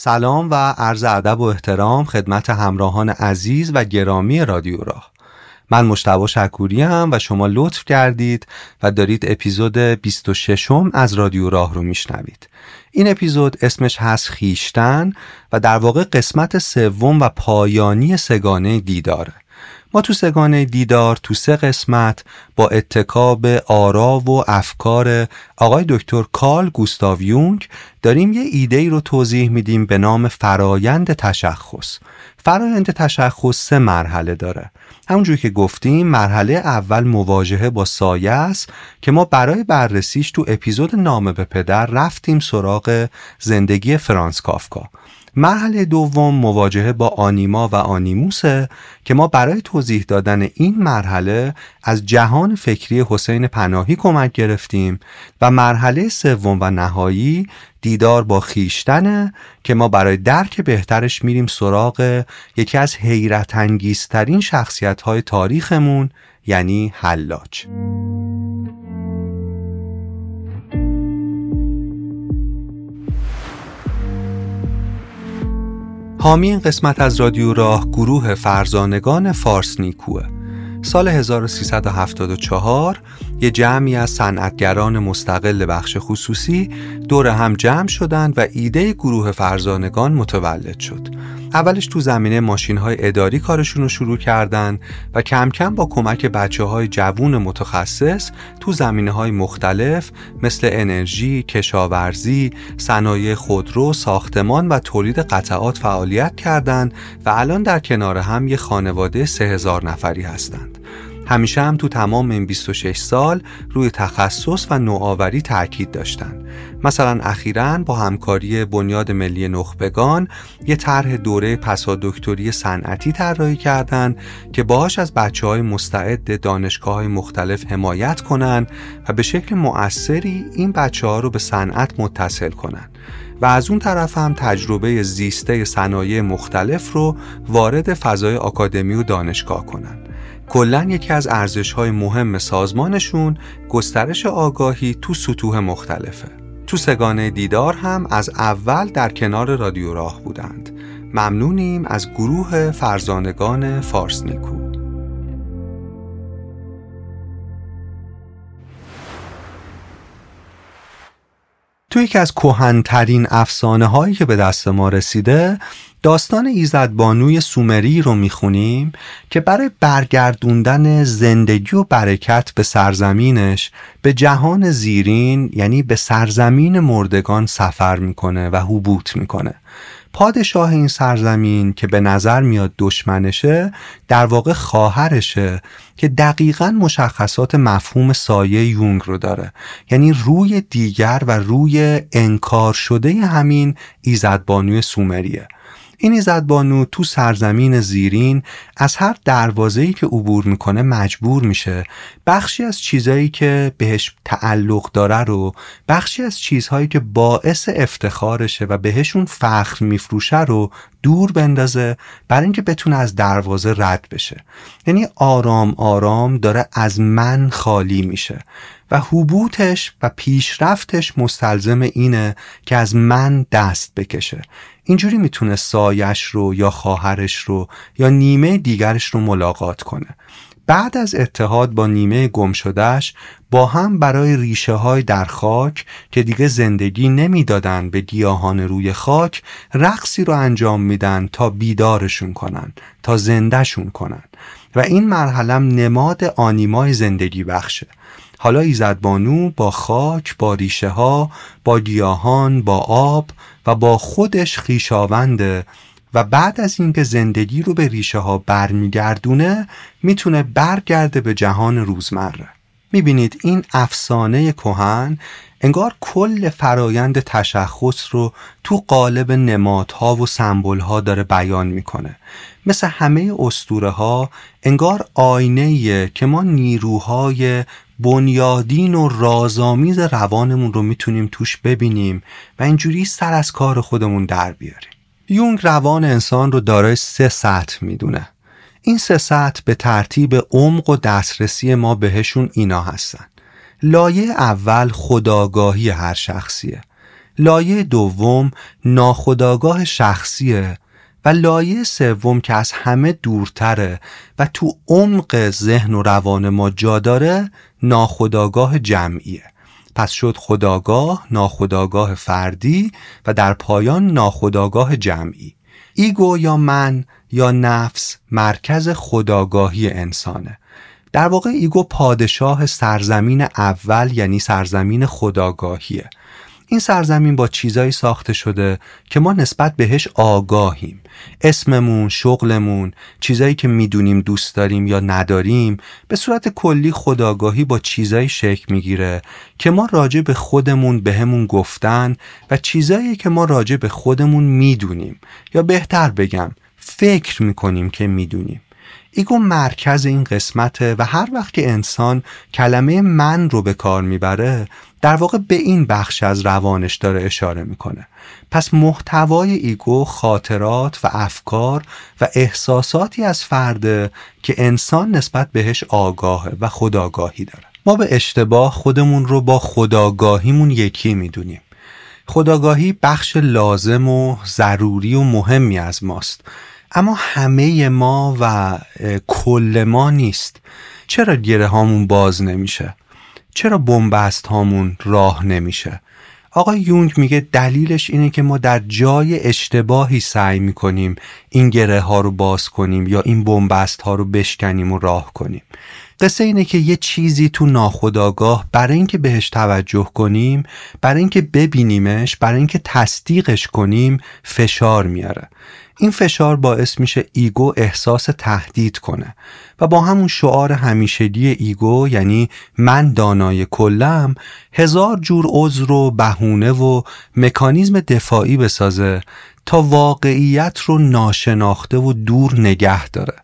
سلام و عرض ادب و احترام خدمت همراهان عزیز و گرامی رادیو راه. من مشتبه شکوری هم و شما لطف کردید و دارید اپیزود 26 م از رادیو راه رو میشنوید. این اپیزود اسمش هست خیشتن و در واقع قسمت سوم و پایانی سگانه دیداره. ما تو سگانه دیدار تو سه قسمت با اتکاب آرا و افکار آقای دکتر کارل گوستاو یونگ داریم یه ایده ای رو توضیح میدیم به نام فرایند تشخص. فرایند تشخص سه مرحله داره. همونجور که گفتیم مرحله اول مواجهه با سایه است که ما برای بررسیش تو اپیزود نامه به پدر رفتیم سراغ زندگی فرانس کافکا. مرحله دوم مواجهه با آنیما و آنیموسه که ما برای توضیح دادن این مرحله از جهان فکری حسین پناهی کمک گرفتیم و مرحله سوم و نهایی دیدار با خیشتنه که ما برای درک بهترش میریم سراغ یکی از حیرت انگیزترین شخصیت های تاریخمون یعنی حلاج. حامی این قسمت از رادیو راه گروه فرزانگان فارس نیکوه. سال 1374 یه جمعی از صنعتگران مستقل بخش خصوصی دور هم جمع شدند و ایده گروه فرزانگان متولد شد. اولش تو زمینه ماشین های اداری کارشون رو شروع کردن و کم کم با کمک بچه های جوون متخصص تو زمینه های مختلف مثل انرژی، کشاورزی، صنایع خودرو، ساختمان و تولید قطعات فعالیت کردند و الان در کنار هم یه خانواده سه هزار نفری هستند. همیشه هم تو تمام این 26 سال روی تخصص و نوآوری تاکید داشتن مثلا اخیرا با همکاری بنیاد ملی نخبگان یه طرح دوره پسا دکتری صنعتی طراحی کردند که باهاش از بچه های مستعد دانشگاه های مختلف حمایت کنن و به شکل مؤثری این بچه ها رو به صنعت متصل کنن و از اون طرف هم تجربه زیسته صنایع مختلف رو وارد فضای آکادمی و دانشگاه کنند. کلا یکی از ارزش های مهم سازمانشون گسترش آگاهی تو سطوح مختلفه. تو سگانه دیدار هم از اول در کنار رادیو راه بودند. ممنونیم از گروه فرزانگان فارس نیکو تو یکی از کهنترین افسانه هایی که به دست ما رسیده داستان ایزدبانوی سومری رو می‌خونیم که برای برگردوندن زندگی و برکت به سرزمینش به جهان زیرین یعنی به سرزمین مردگان سفر می‌کنه و حبوط می‌کنه. پادشاه این سرزمین که به نظر میاد دشمنشه در واقع خواهرشه که دقیقا مشخصات مفهوم سایه یونگ رو داره. یعنی روی دیگر و روی انکار شده همین ایزدبانوی سومریه. این ایزدبانو تو سرزمین زیرین از هر دروازه‌ای که عبور می‌کنه مجبور میشه. بخشی از چیزهایی که بهش تعلق داره رو بخشی از چیزهایی که باعث افتخارشه و بهشون فخر میفروشه رو دور بندازه برای اینکه بتونه از دروازه رد بشه. یعنی آرام آرام داره از من خالی میشه و حبوتش و پیشرفتش مستلزم اینه که از من دست بکشه. اینجوری می‌تونه سایش رو یا خواهرش رو یا نیمه دیگرش رو ملاقات کنه. بعد از اتحاد با نیمه گم شدهش با هم برای ریشه های در خاک که دیگه زندگی نمی‌دادن به گیاهان روی خاک رقصی رو انجام میدن تا بیدارشون کنن تا زندهشون کنن. و این مرحلم نماد آنیمای زندگی بخشه. حالا ایزدبانو با خاک با ریشه ها با گیاهان با آب و با خودش خیشاونده و بعد از اینکه زندگی رو به ریشه ها برمیگردونه می‌تونه برگرده به جهان روزمره. می‌بینید این افسانه کهن انگار کل فرایند تشخص رو تو قالب نمادها و سمبولها داره بیان می‌کنه. مثل همه استوره ها انگار آینه که ما نیروهای بنیادین و رازآمیز روانمون رو می‌تونیم توش ببینیم و اینجوری سر از کار خودمون در بیاریم. یونگ روان انسان رو دارای سه سطح می‌دونه. این سه سطح به ترتیب عمق و دسترسی ما بهشون اینا هستن. لایه اول خداگاهی هر شخصیه. لایه دوم ناخداگاه شخصیه و لایه سوم که از همه دورتره و تو عمق ذهن و روان ما جا داره ناخداگاه جمعیه. پس شد خداگاه، ناخداگاه فردی و در پایان ناخداگاه جمعی. ایگو یا من یا نفس مرکز خداگاهی انسانه. در واقع ایگو پادشاه سرزمین اول یعنی سرزمین خداگاهیه این سرزمین با چیزایی ساخته شده که ما نسبت بهش آگاهیم. اسممون، شغلمون، چیزایی که می‌دونیم دوست داریم یا نداریم به صورت کلی خداگاهی با چیزایی شکل می‌گیره که ما راجع به خودمون بهمون گفتن و چیزایی که ما راجع به خودمون می‌دونیم. یا بهتر بگم فکر می‌کنیم که می‌دونیم. ایگو مرکز این قسمته و هر وقت که انسان کلمه من رو به کار می‌بره در واقع به این بخش از روانش داره اشاره می‌کنه. پس محتوای ایگو خاطرات و افکار و احساساتی از فرده که انسان نسبت بهش آگاهه و خداگاهی داره. ما به اشتباه خودمون رو با خداگاهیمون یکی می‌دونیم. خداگاهی بخش لازم و ضروری و مهمی از ماست. اما همه ما و کل ما نیست. چرا گره هامون باز نمیشه؟ چرا بنبست هامون راه نمیشه؟ آقای یونگ میگه دلیلش اینه که ما در جای اشتباهی سعی می‌کنیم این گره ها رو باز کنیم یا این بنبست ها رو بشکنیم و راه کنیم. قصه اینه که یه چیزی تو ناخداگاه برای اینکه بهش توجه کنیم برای اینکه ببینیمش برای اینکه تصدیقش کنیم فشار میاره. این فشار باعث میشه ایگو احساس تهدید کنه و با همون شعار همیشگی ایگو یعنی من دانای کلم هزار جور عذر و بهونه و مکانیزم دفاعی بسازه تا واقعیت رو ناشناخته و دور نگه داره.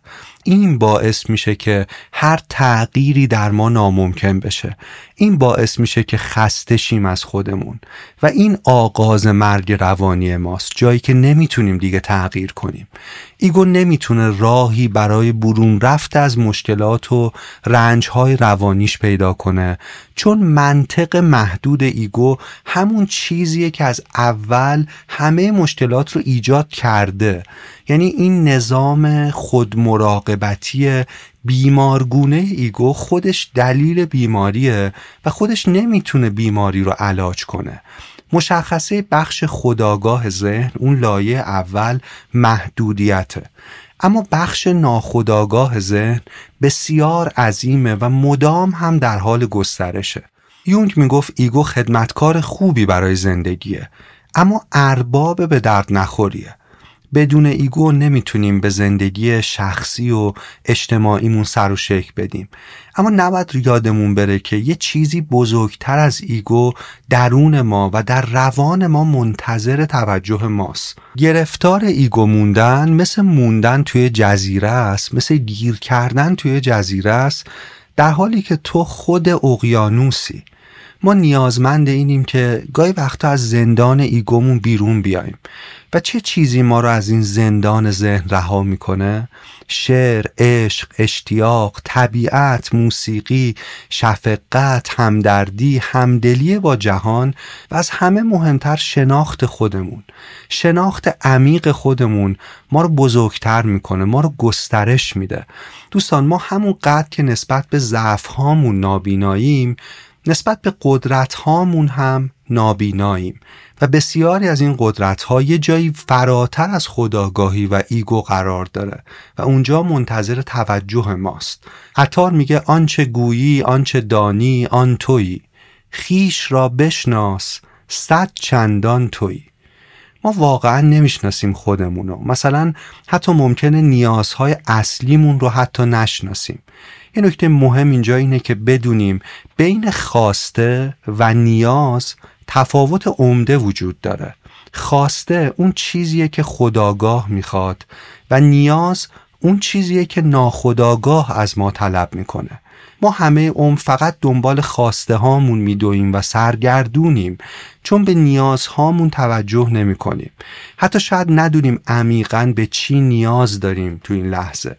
این باعث میشه که هر تغییری در ما ناممکن بشه. این باعث میشه که خسته شیم از خودمون. و این آغاز مرگ روانی ماست. جایی که نمی‌تونیم دیگه تغییر کنیم. ایگو نمی‌تونه راهی برای برون رفت از مشکلات و رنجهای روانیش پیدا کنه. چون منطق محدود ایگو همون چیزیه که از اول همه مشکلات رو ایجاد کرده. یعنی این نظام خودمراقبتی بیمارگونه ایگو خودش دلیل بیماریه و خودش نمی‌تونه بیماری رو علاج کنه. مشخصه بخش خداگاه ذهن اون لایه اول محدودیته. اما بخش ناخداگاه ذهن بسیار عظیمه و مدام هم در حال گسترشه. یونگ می‌گفت ایگو خدمتکار خوبی برای زندگیه اما ارباب به درد نخوریه. بدون ایگو نمی‌تونیم به زندگی شخصی و اجتماعیمون سر و شکل بدیم. اما نباید یادمون بره که یه چیزی بزرگتر از ایگو درون ما و در روان ما منتظر توجه ماست. گرفتار ایگو موندن مثل موندن توی جزیره است مثل گیر کردن توی جزیره است در حالی که تو خود اقیانوسی. ما نیازمند اینیم که گاهی وقتا از زندان ایگومون بیرون بیایم. و چه چیزی ما رو از این زندان ذهن رها می‌کنه؟ شعر، عشق، اشتیاق، طبیعت، موسیقی، شفقت، همدردی، همدلی با جهان و از همه مهمتر شناخت خودمون شناخت عمیق خودمون ما رو بزرگتر می‌کنه ما رو گسترش میده. دوستان ما همون قدر که نسبت به ضعف هامون نابیناییم نسبت به قدرت هامون هم نابیناییم. و بسیاری از این قدرت ها یه جایی فراتر از خداگاهی و ایگو قرار داره و اونجا منتظر توجه ماست. عطار میگه آنچه گویی آنچه دانی آن تویی. خیش را بشناس صد چندان تویی. ما واقعا نمی‌شناسیم خودمونو مثلا حتی ممکنه نیازهای اصلیمون رو حتی نشناسیم. یه نکته مهم اینجا اینه که بدونیم بین خواسته و نیاز تفاوت عمده وجود داره. خواسته اون چیزیه که خداگاه می‌خواد و نیاز اون چیزیه که ناخداگاه از ما طلب می‌کنه. ما همه عمر فقط دنبال خواسته هامون میدویم و سرگردونیم چون به نیازهامون توجه نمی کنیم حتی شاید ندونیم عمیقا به چی نیاز داریم تو این لحظه.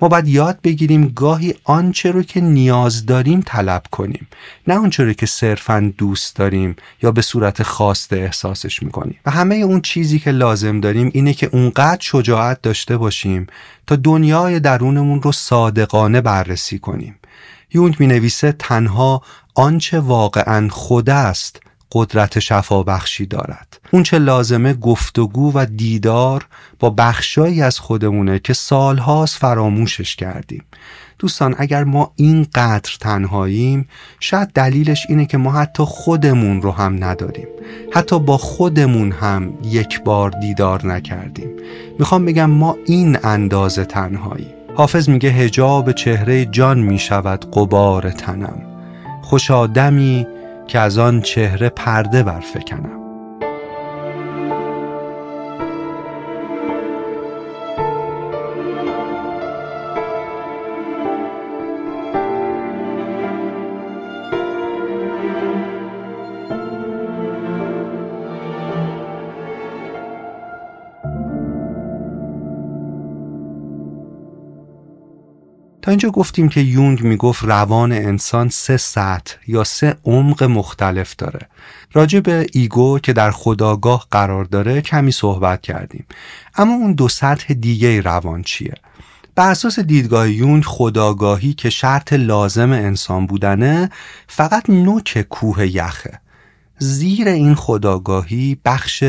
ما باید یاد بگیریم گاهی آنچه رو که نیاز داریم طلب کنیم. نه آنچه رو که صرفا دوست داریم یا به صورت خواسته احساسش می‌کنیم. و همه اون چیزی که لازم داریم اینه که اونقدر شجاعت داشته باشیم تا دنیای درونمون رو صادقانه بررسی کنیم. یونگ می نویسه تنها آنچه واقعا خود است قدرت شفابخشی دارد. اون چه لازمه گفتگو و دیدار با بخشایی از خودمونه که سالهاست فراموشش کردیم. دوستان اگر ما اینقدر تنهاییم شاید دلیلش اینه که ما حتی خودمون رو هم نداریم. حتی با خودمون هم یک بار دیدار نکردیم. می‌خوام بگم ما این اندازه تنهاییم. حافظ میگه هجاب چهره جان می‌شود قبار تنم. خوش آدمی که از آن چهره پرده برفکنم. اینجا گفتیم که یونگ می‌گفت روان انسان سه سطح یا سه عمق مختلف داره. راجع به ایگو که در خداگاه قرار داره کمی صحبت کردیم. اما اون دو سطح دیگه روان چیه؟ بر اساس دیدگاه یونگ خداگاهی که شرط لازم انسان بودنه فقط نوک کوه یخه. زیر این خداگاهی بخش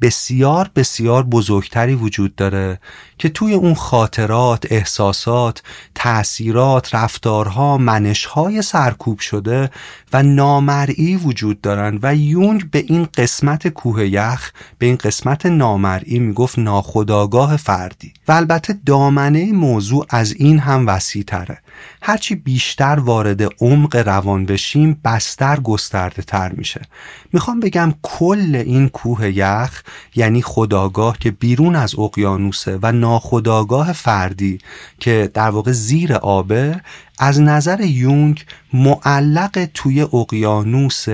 بسیار بسیار بزرگتری وجود داره که توی اون خاطرات، احساسات، تأثیرات، رفتارها، منشهای سرکوب شده و نامرئی وجود دارن و یونگ به این قسمت کوه یخ به این قسمت نامرئی می‌گفت ناخداگاه فردی. و البته دامنه موضوع از این هم وسیع تره هرچی بیشتر وارد عمق روان بشیم بستر گسترده تر میشه. می‌خوام بگم کل این کوه یخ یعنی خداگاه که بیرون از اقیانوسه و ناخداگاه فردی که در واقع زیر آبه از نظر یونگ معلق توی اقیانوس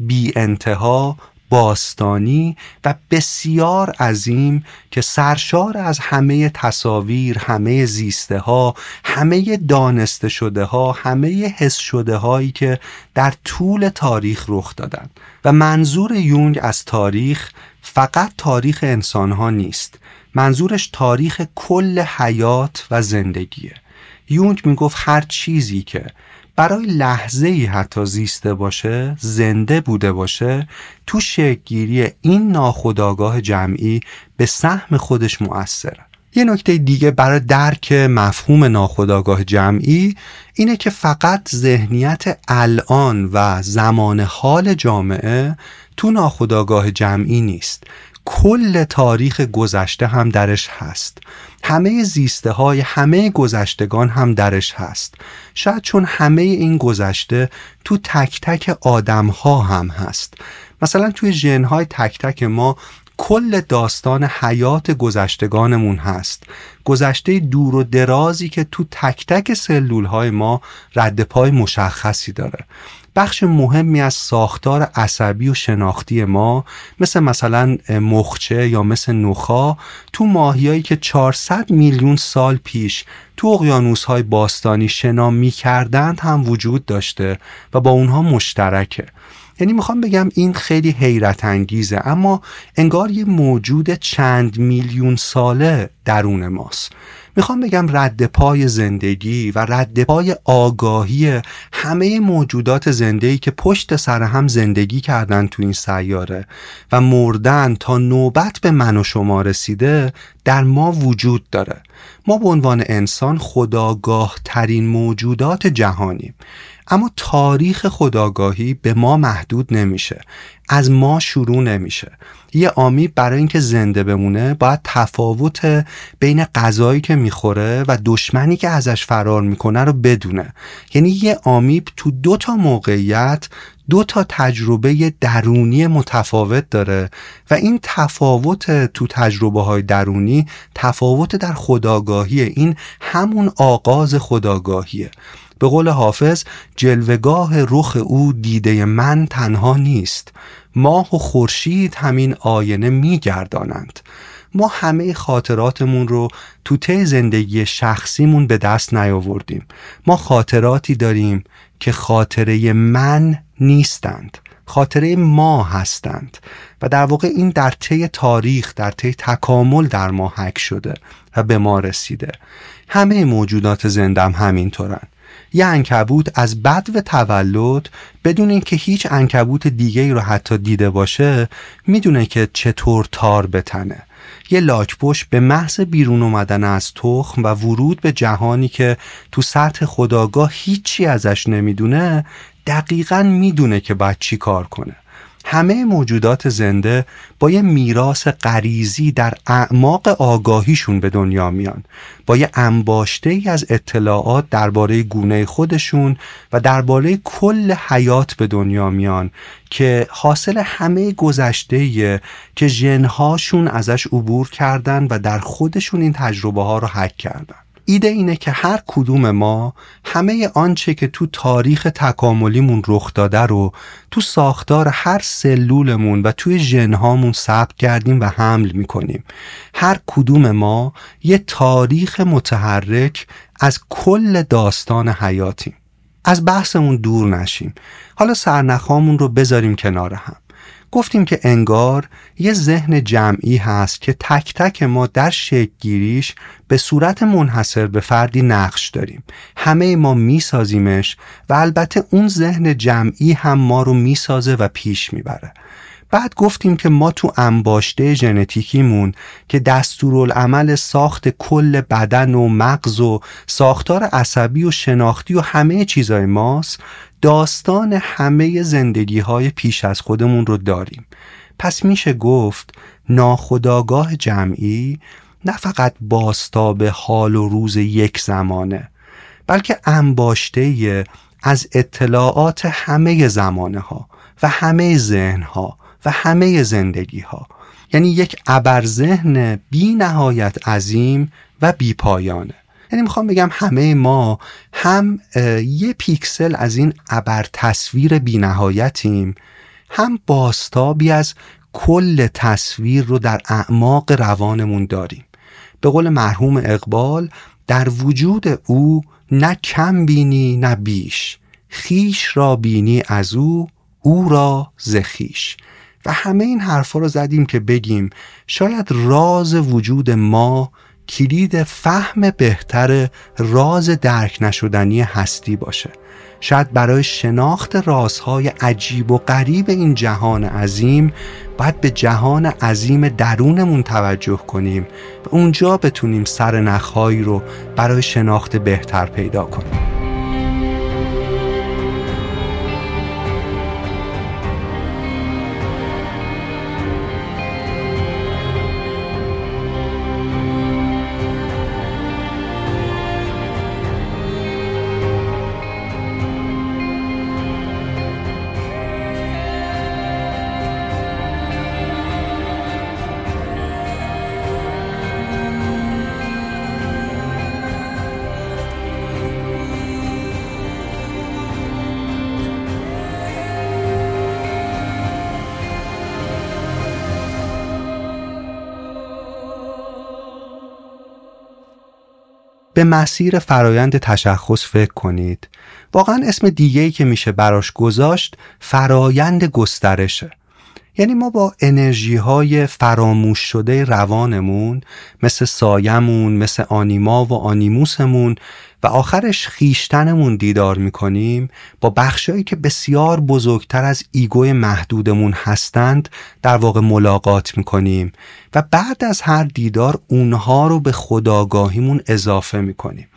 بی انتها باستانی و بسیار عظیم که سرشار از همه تصاویر، همه زیسته ها، همه دانسته شده ها، همه حس شده هایی که در طول تاریخ رخ دادن. و منظور یونگ از تاریخ فقط تاریخ انسان ها نیست. منظورش تاریخ کل حیات و زندگیه. یونگ می‌گفت هر چیزی که برای لحظه ای حتی زیسته باشه زنده بوده باشه تو شکلگیری این ناخداگاه جمعی به سهم خودش مؤثره. یه نکته دیگه برای درک مفهوم ناخداگاه جمعی اینه که فقط ذهنیت الان و زمان حال جامعه تو ناخداگاه جمعی نیست. کل تاریخ گذشته هم درش هست. همه زیسته های همه گذشتگان هم درش هست. شاید چون همه این گذشته تو تک تک آدم ها هم هست. مثلا توی ژن های تک تک ما کل داستان حیات گذشتگانمون هست. گذشته دور و درازی که تو تک تک سلول های ما رد پای مشخصی داره. بخش مهمی از ساختار عصبی و شناختی ما مثل مثلا مخچه یا مثل نخا تو ماهیایی که 400 میلیون سال پیش تو اقیانوس های باستانی شنا می کردند هم وجود داشته و با اونها مشترکه. یعنی می‌خوام بگم این خیلی حیرت انگیزه اما انگار یه موجود چند میلیون ساله درون ماست. می‌خوام بگم رد پای زندگی و رد پای آگاهی همه موجودات زندگی که پشت سر هم زندگی کردن تو این سیاره و مردن تا نوبت به من و شما رسیده در ما وجود داره. ما به عنوان انسان خداگاه ترین موجودات جهانیم. اما تاریخ خداگاهی به ما محدود نمیشه. از ما شروع نمیشه. یه آمی برای اینکه زنده بمونه باید تفاوت بین غذایی که می‌خوره و دشمنی که ازش فرار می‌کنه رو بدونه. یعنی یه آمیب تو دو تا موقعیت دو تا تجربه درونی متفاوت داره و این تفاوت تو تجربه های درونی تفاوت در خداگاهی این همون آغاز خداگاهیه. به قول حافظ جلوگاه رخ او دیده من تنها نیست. ماه و خورشید همین آینه میگردانند. ما همه خاطراتمون رو تو طی زندگی شخصیمون به دست نیاوردیم. ما خاطراتی داریم که خاطره من نیستند خاطره ما هستند. و در واقع این در طی تاریخ در طی تکامل در ما حک شده و به ما رسیده. همه موجودات زندم همینطورن. یه انکبوت از بد و تولد بدون اینکه هیچ انکبوت دیگه ای رو حتی دیده باشه می‌دونه که چطور تار بتنه. یه لاکپشت به محض بیرون اومدن از تخم و ورود به جهانی که تو سطح خداگاه هیچی ازش نمی‌دونه دقیقا می‌دونه که باید چی کار کنه. همه موجودات زنده با یه میراث غریزی در اعماق آگاهیشون به دنیا میان. با یه انباشته ای از اطلاعات درباره گونه خودشون و درباره کل حیات به دنیا میان که حاصل همه گذشته که ژنهاشون ازش عبور کردن و در خودشون این تجربه ها رو حک کردن. ایده اینه که هر کدوم ما همه آنچه که تو تاریخ تکاملیمون رخ داده رو تو ساختار هر سلولمون و توی ژنهامون ثبت کردیم و حمل می‌کنیم. هر کدوم ما یه تاریخ متحرک از کل داستان حیاتیم. از بحثمون دور نشیم. حالا سرنخامون رو بذاریم کنار هم. گفتیم که انگار یه ذهن جمعی هست که تک تک ما در گیریش به صورت منحصر به فردی نقش داریم. همه ما میسازیمش و البته اون ذهن جمعی هم ما رو می‌سازه و پیش می‌بره. بعد گفتیم که ما تو انباشته ژنتیکیمون که دستورالعمل ساخت کل بدن و مغز و ساختار عصبی و شناختی و همه چیزای ماست داستان همه زندگی های پیش از خودمون رو داریم. پس میشه گفت ناخداگاه جمعی نه فقط باستاب حال و روز یک زمانه بلکه انباشته از اطلاعات همه زمانه ها و همه ذهن ها و همه زندگی ها یعنی یک ابرذهن بی نهایت عظیم و بی پایانه. یعنی می‌خوام بگم همه ما هم یه پیکسل از این ابر تصویر بینهایتیم. هم باستابی از کل تصویر رو در اعماق روانمون داریم. به قول مرحوم اقبال در وجود او نه کم بینی نه بیش. خیش را بینی از او او را زخیش و همه این حرفا رو زدیم که بگیم شاید راز وجود ما کلید فهم بهتر راز درک نشدنی هستی باشه. شاید برای شناخت رازهای عجیب و غریب این جهان عظیم باید به جهان عظیم درونمون توجه کنیم و اونجا بتونیم سر نخهایی رو برای شناخت بهتر پیدا کنیم. به مسیر فرایند تشخص فکر کنید. واقعا اسم دیگه ای که میشه براش گذاشت فرایند گسترشه. یعنی ما با انرژی های فراموش شده روانمون مثل سایمون مثل آنیما و آنیموسمون و آخرش خیشتنمون دیدار می‌کنیم با بخشایی که بسیار بزرگتر از ایگوی محدودمون هستند در واقع ملاقات می‌کنیم و بعد از هر دیدار اونها رو به خداگاهیمون اضافه می‌کنیم.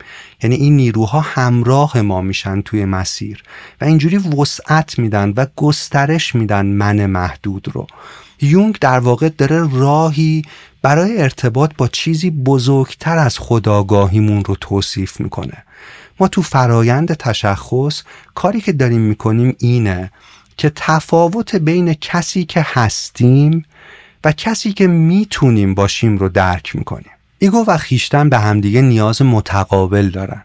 یعنی این نیروها همراه ما میشن توی مسیر و اینجوری وسعت میدن و گسترش میدن من محدود رو. یونگ در واقع داره راهی برای ارتباط با چیزی بزرگتر از خداگاهیمون رو توصیف می‌کنه. ما تو فرایند تشخص کاری که داریم می‌کنیم اینه که تفاوت بین کسی که هستیم و کسی که می‌تونیم باشیم رو درک می‌کنیم. ego و خویشتن به همدیگه نیاز متقابل دارن.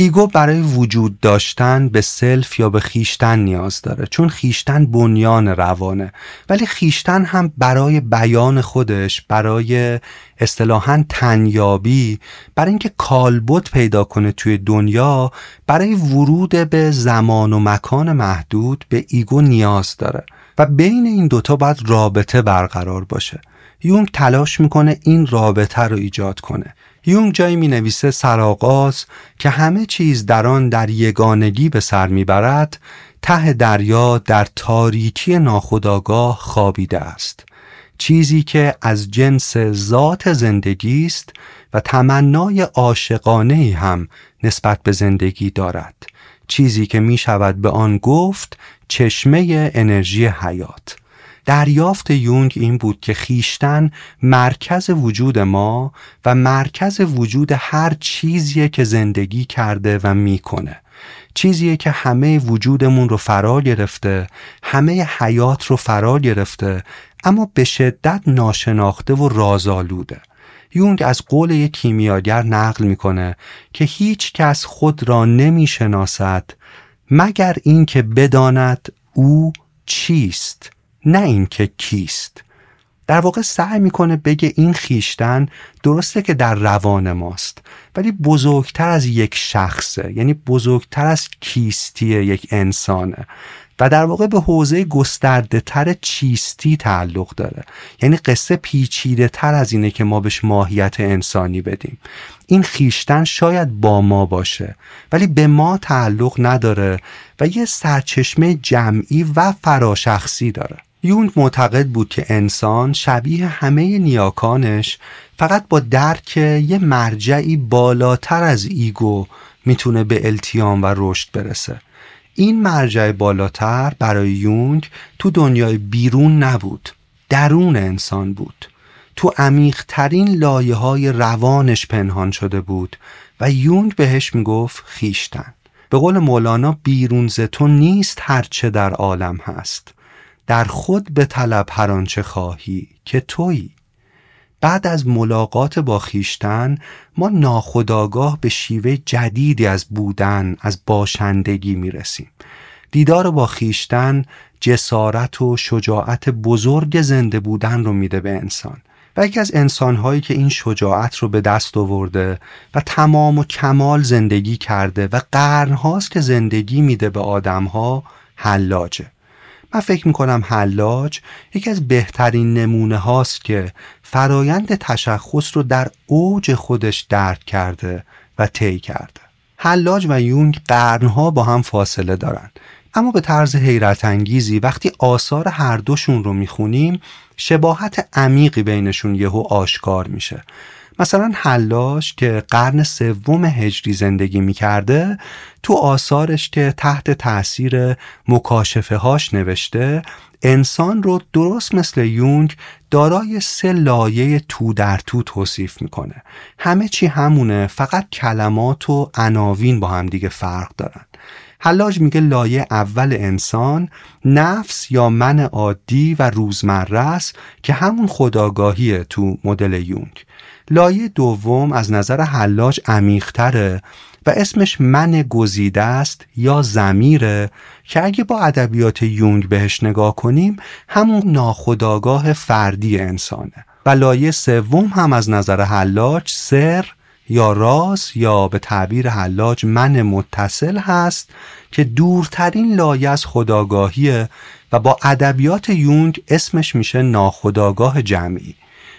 ego برای وجود داشتن به self یا به خویشتن نیاز داره. چون خویشتن بنیان روانه. ولی خویشتن هم برای بیان خودش برای اصطلاحا تن‌یابی برای اینکه کالبد پیدا کنه توی دنیا برای ورود به زمان و مکان محدود به ایگو نیاز داره. و بین این دوتا باید رابطه برقرار باشه. یونگ تلاش می‌کنه این رابطه رو ایجاد کنه. یونگ جایی می نویسه سرآغاز که همه چیز در آن در یگانگی به سر می‌برد ته دریا در تاریکی ناخودآگاه خوابیده است. چیزی که از جنس ذات زندگی است و تمنای عاشقانه هم نسبت به زندگی دارد. چیزی که می شود به آن گفت چشمه انرژی حیات. دریافت یونگ این بود که خیشتن مرکز وجود ما و مرکز وجود هر چیزیه که زندگی کرده و می‌کنه. چیزیه که همه وجودمون رو فرا گرفته همه حیات رو فرا گرفته اما به شدت ناشناخته و رازآلوده. یونگ از قول یک کیمیاگر نقل می‌کنه که هیچ کس خود را نمی‌شناسد مگر اینکه بداند او چیست. نه اینکه کیست. در واقع سعی می‌کنه بگه این خیشتن درسته که در روان ماست ولی بزرگتر از یک شخصه یعنی بزرگتر از کیستی یک انسانه. و در واقع به حوزه گسترده تر چیستی تعلق داره. یعنی قصه پیچیده تر از اینه که ما بهش ماهیت انسانی بدیم. این خیشتن شاید با ما باشه ولی به ما تعلق نداره و یه سرچشمه جمعی و فراشخصی داره. یونگ معتقد بود که انسان شبیه همه نیاکانش فقط با درک یه مرجعی بالاتر از ایگو می‌تونه به التیام و رشد برسه. این مرجع بالاتر برای یونگ تو دنیای بیرون نبود درون انسان بود. تو عمیقترین لایه های روانش پنهان شده بود و یونگ بهش می‌گفت خیشتن. به قول مولانا بیرون ز تو نیست هرچه در عالم هست. در خود به طلب هر آنچه خواهی که تویی. بعد از ملاقات با خیشتن ما ناخداگاه به شیوه جدیدی از بودن از باشندگی می‌رسیم. دیدار با خیشتن جسارت و شجاعت بزرگ زنده بودن رو میده به انسان. و یکی از انسانهایی که این شجاعت رو به دست آورده و تمام و کمال زندگی کرده و قرنهاست که زندگی میده به آدمها حلاجه. من فکر می‌کنم حلاج یکی از بهترین نمونه هاست که فرایند تشخص رو در اوج خودش درک کرده و طی کرده. حلاج و یونگ قرنها با هم فاصله دارن. اما به طرز حیرت انگیزی وقتی آثار هر دوشون رو می‌خونیم شباهت عمیقی بینشون یهو آشکار میشه. مثلا حلاش که قرن سوم هجری زندگی می‌کرده تو آثارش که تحت تاثیر مکاشفه هاش نوشته انسان رو درست مثل یونگ دارای سه لایه تو در تو توصیف می‌کنه. همه چی همونه فقط کلمات و عناوین با هم دیگه فرق دارن. حلاج میگه لایه اول انسان نفس یا من عادی و روزمره است که همون خداگاهیه تو مدل یونگ. لایه دوم از نظر حلاج عمیقتره و اسمش من گزیده است یا زمیره که اگه با ادبیات یونگ بهش نگاه کنیم همون ناخداگاه فردی انسانه. و لایه سوم هم از نظر حلاج سر یا راز یا به تعبیر حلاج من متصل هست که دورترین لایه از خداگاهیه و با ادبیات یونگ اسمش میشه ناخداگاه جمعی.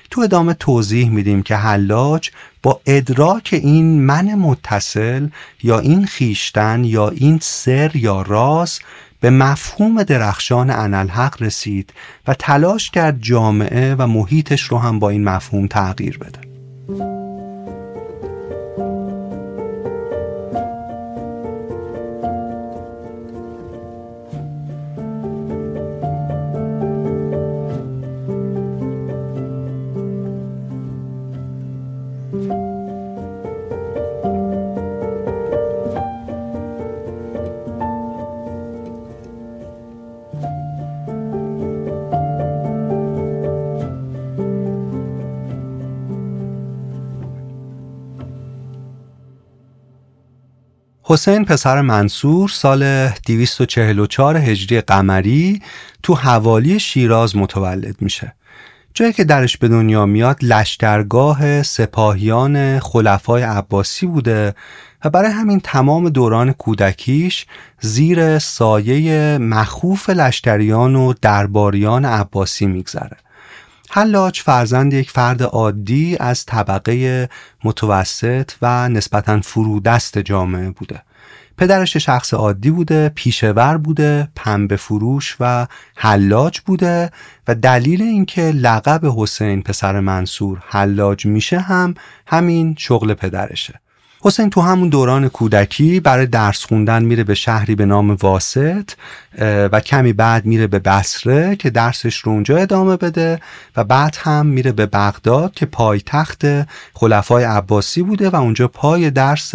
تو ادامه توضیح میدیم که حلاج با ادراک این من متصل یا این خیشتن یا این سر یا راز به مفهوم درخشان انالحق رسید و تلاش کرد جامعه و محیطش رو هم با این مفهوم تغییر بده. حسین پسر منصور سال 244 هجری قمری تو حوالی شیراز متولد میشه. جایی که درش به دنیا میاد لشکرگاه سپاهیان خلفای عباسی بوده و برای همین تمام دوران کودکیش زیر سایه مخوف لشکریان و درباریان عباسی میگذره. حلاج فرزند یک فرد عادی از طبقه متوسط و نسبتا فرودست جامعه بوده. پدرش شخص عادی بوده پیشور بوده پنبه فروش و حلاج بوده و دلیل اینکه لقب حسین پسر منصور حلاج میشه هم همین شغل پدرشه. حسین تو همون دوران کودکی برای درس خوندن میره به شهری به نام واسط و کمی بعد میره به بصره که درسش رو اونجا ادامه بده و بعد هم میره به بغداد که پایتخت خلفای عباسی بوده و اونجا پای درس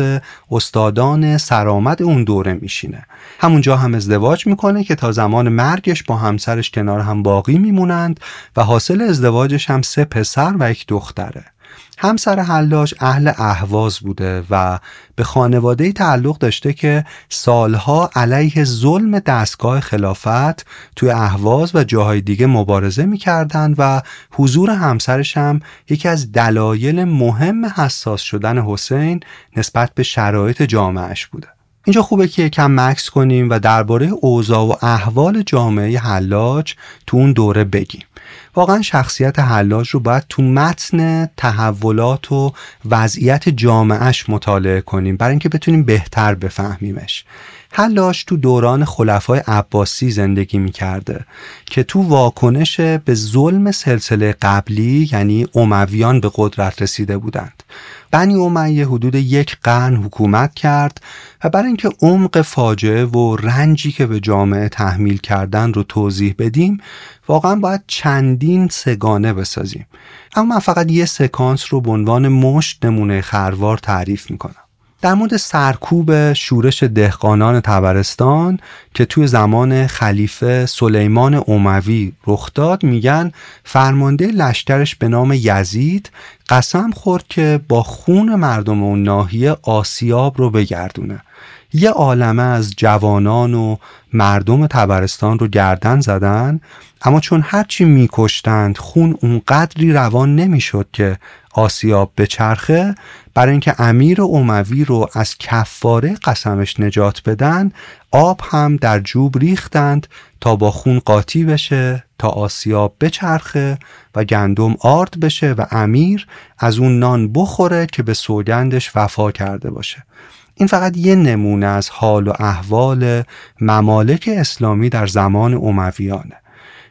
استادان سرآمد اون دوره میشینه. همونجا هم ازدواج می‌کنه که تا زمان مرگش با همسرش کنار هم باقی میمونند و حاصل ازدواجش هم سه پسر و یک دختره. همسر حلاج اهل اهواز بوده و به خانواده تعلق داشته که سالها علیه ظلم دستگاه خلافت توی اهواز و جاهای دیگه مبارزه می‌کردند و حضور همسرش هم یکی از دلایل مهم حساس شدن حسین نسبت به شرایط جامعش بوده. اینجا خوبه که یکم مکس کنیم و درباره اوضاع و احوال جامعه حلاج تو اون دوره بگیم. واقعا شخصیت حلاج رو باید تو متن تحولات و وضعیت جامعهش مطالعه کنیم برای اینکه بتونیم بهتر بفهمیمش. حلاج تو دوران خلفای عباسی زندگی می‌کرده که تو واکنش به ظلم سلسله قبلی یعنی امویان به قدرت رسیده بودند. بنی امیه حدود یک قرن حکومت کرد و برای اینکه عمق فاجعه و رنجی که به جامعه تحمیل کردن رو توضیح بدیم واقعا باید چندین سگانه بسازیم. اما من فقط یه سکانس رو به عنوان مشت نمونه خروار تعریف می‌کنم. در مورد سرکوب شورش دهقانان تبرستان که توی زمان خلیفه سلیمان اوموی رخ داد میگن فرمانده لشکرش به نام یزید قسم خورد که با خون مردم اون ناحیه آسیاب رو بگردونه. یه عالمه از جوانان و مردم تبرستان رو گردن زدن اما چون هرچی میکشتند خون اونقدری روان نمی‌شد که آسیاب به چرخه برای اینکه امیر اوموی رو از کفاره قسمش نجات بدن آب هم در جوب ریختند تا با خون قاطی بشه تا آسیاب بچرخه و گندم آرد بشه و امیر از اون نان بخوره که به سوگندش وفا کرده باشه. این فقط یه نمونه از حال و احوال ممالک اسلامی در زمان امویانه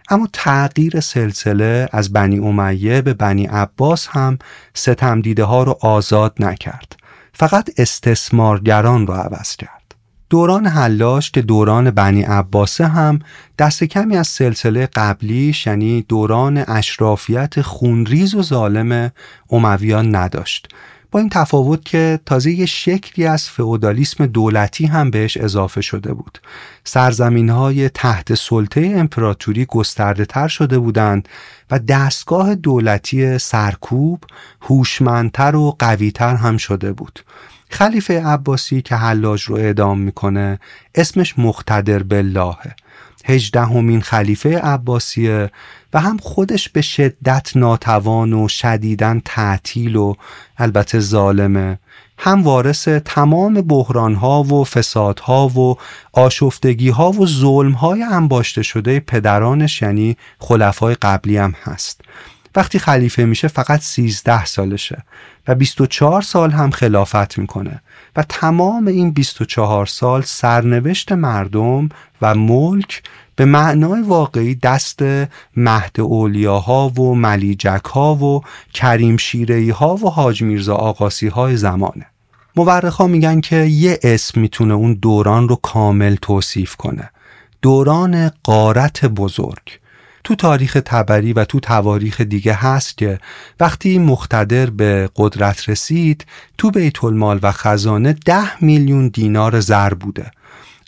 اما تغییر سلسله از بنی امیه به بنی عباس هم ستم دیده ها رو آزاد نکرد. فقط استثمارگران رو عوض کرد. دوران حلاش که دوران بنی عباسه هم دست کمی از سلسله قبلیش یعنی دوران اشرافیت خونریز و ظالم امویان نداشت. با این تفاوت که تازه یه شکلی از فئودالیسم دولتی هم بهش اضافه شده بود. سرزمین های تحت سلطه امپراتوری گسترده تر شده بودند و دستگاه دولتی سرکوب هوشمندتر و قویتر هم شده بود. خلیفه عباسی که حلاج رو اعدام می‌کنه اسمش مقتدر باللهه هجدهمین خلیفه عباسیه و هم خودش به شدت ناتوان و شدیدن تعطیل و البته ظالمه. هم وارث تمام بحرانها و فسادها و آشفتگیها و ظلمهای انباشته شده پدرانش یعنی خلفای قبلی هم هست. وقتی خلیفه میشه فقط 13 سالشه و 24 سال هم خلافت می‌کنه و تمام این 24 سال سرنوشت مردم و ملک به معنای واقعی دست مهد اولیاها و ملیجک ها و کریم شیرهی ها و حاج میرزا آقاسی های زمانه. مورخ ها میگن که یه اسم می‌تونه اون دوران رو کامل توصیف کنه. دوران قارت بزرگ. تو تاریخ تبری و تو تواریخ دیگه هست که وقتی مختدر به قدرت رسید تو بیت المال و خزانه ده میلیون دینار زر بوده.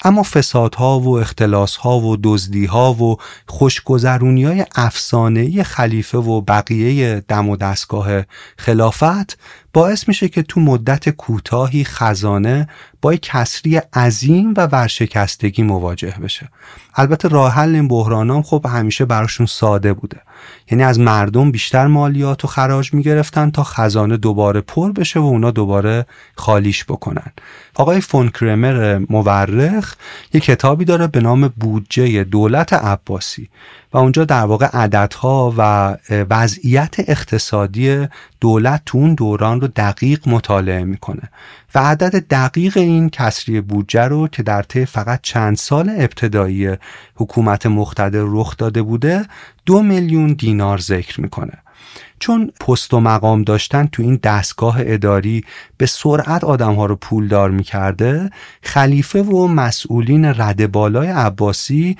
اما فسادها و اختلاسها و دزدیها و خوشگذرونی های افسانه‌ای خلیفه و بقیه دم و دستگاه خلافت باعث میشه که تو مدت کوتاهی خزانه با کسری عظیم و ورشکستگی مواجه بشه. البته راه حل این بحران هم خب همیشه براشون ساده بوده. یعنی از مردم بیشتر مالیات و خراج می‌گرفتن تا خزانه دوباره پر بشه و اونا دوباره خالیش بکنن. آقای فون کرمر مورخ یه کتابی داره به نام بودجه دولت عباسی. و اونجا در واقع عددها و وضعیت اقتصادی دولت تو اون دوران رو دقیق مطالعه می‌کنه. و عدد دقیق این کسری بودجه رو که در طی فقط چند سال ابتدایی حکومت مقتدر رخ داده بوده دو میلیون دینار ذکر می‌کنه. چون پست و مقام داشتن تو این دستگاه اداری به سرعت آدم ها رو پولدار می‌کرده خلیفه و مسئولین رد بالای عباسی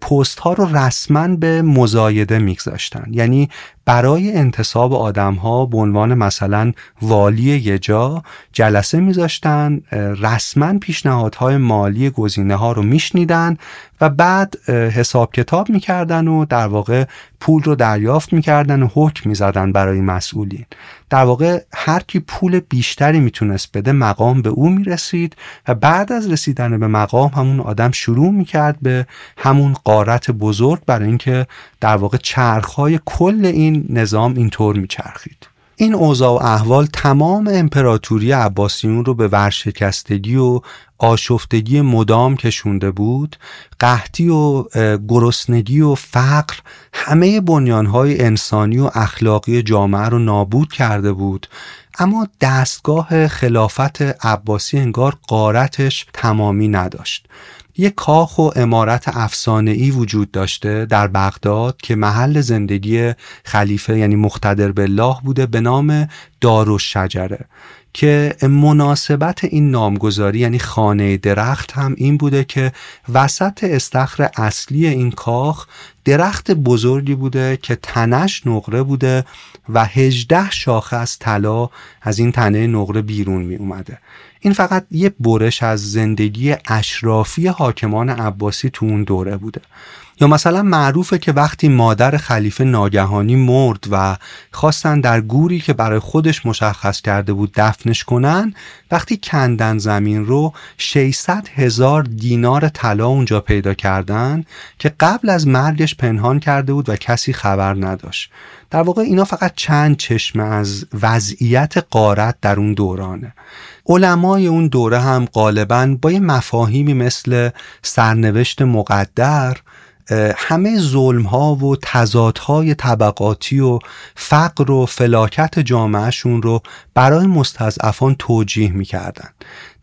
پست ها رو رسما به مزایده میگذاشتن. یعنی برای انتصاب آدم ها به عنوان مثلا والی یه جا جلسه میذاشتن رسما پیشنهادهای مالی گزینه ها رو میشنیدن و بعد حساب کتاب می‌کردن و در واقع پول رو دریافت می‌کردن و حکم می‌زدن برای مسئولین. در واقع هر کی پول بیشتری می‌تونست بده مقام به او می‌رسید و بعد از رسیدن به مقام همون آدم شروع می‌کرد به همون قارت بزرگ برای اینکه در واقع چرخهای کل این نظام اینطور میچرخید. این اوضاع و احوال تمام امپراتوری عباسیون رو به ورشکستگی و آشفتگی مدام کشونده بود قحطی و گرسنگی و فقر همه بنیانهای انسانی و اخلاقی جامعه رو نابود کرده بود. اما دستگاه خلافت عباسی انگار قارتش تمامی نداشت. یک کاخ و امارت افسانه ای وجود داشته در بغداد که محل زندگی خلیفه یعنی مختدر بالله بوده به نام دارالشجره که مناسبت این نامگذاری یعنی خانه درخت هم این بوده که وسط استخر اصلی این کاخ درخت بزرگی بوده که تنش نقره بوده و هجده شاخه از طلا از این تنه نقره بیرون می اومده این فقط یه برش از زندگی اشرافی حاکمان عباسی تو اون دوره بوده. یا مثلا معروفه که وقتی مادر خلیفه ناگهانی مرد و خواستن در گوری که برای خودش مشخص کرده بود دفنش کنن وقتی کندن زمین رو 600 هزار دینار طلا اونجا پیدا کردن که قبل از مرگش پنهان کرده بود و کسی خبر نداشت. در واقع اینا فقط چند چشمه از وضعیت قارت در اون دورانه. علمای اون دوره هم غالبا با یه مفاهیمی مثل سرنوشت مقدر همه ظلم ها و تضادهای طبقاتی و فقر و فلاکت جامعهشون رو برای مستضعفان توجیه می‌کردن.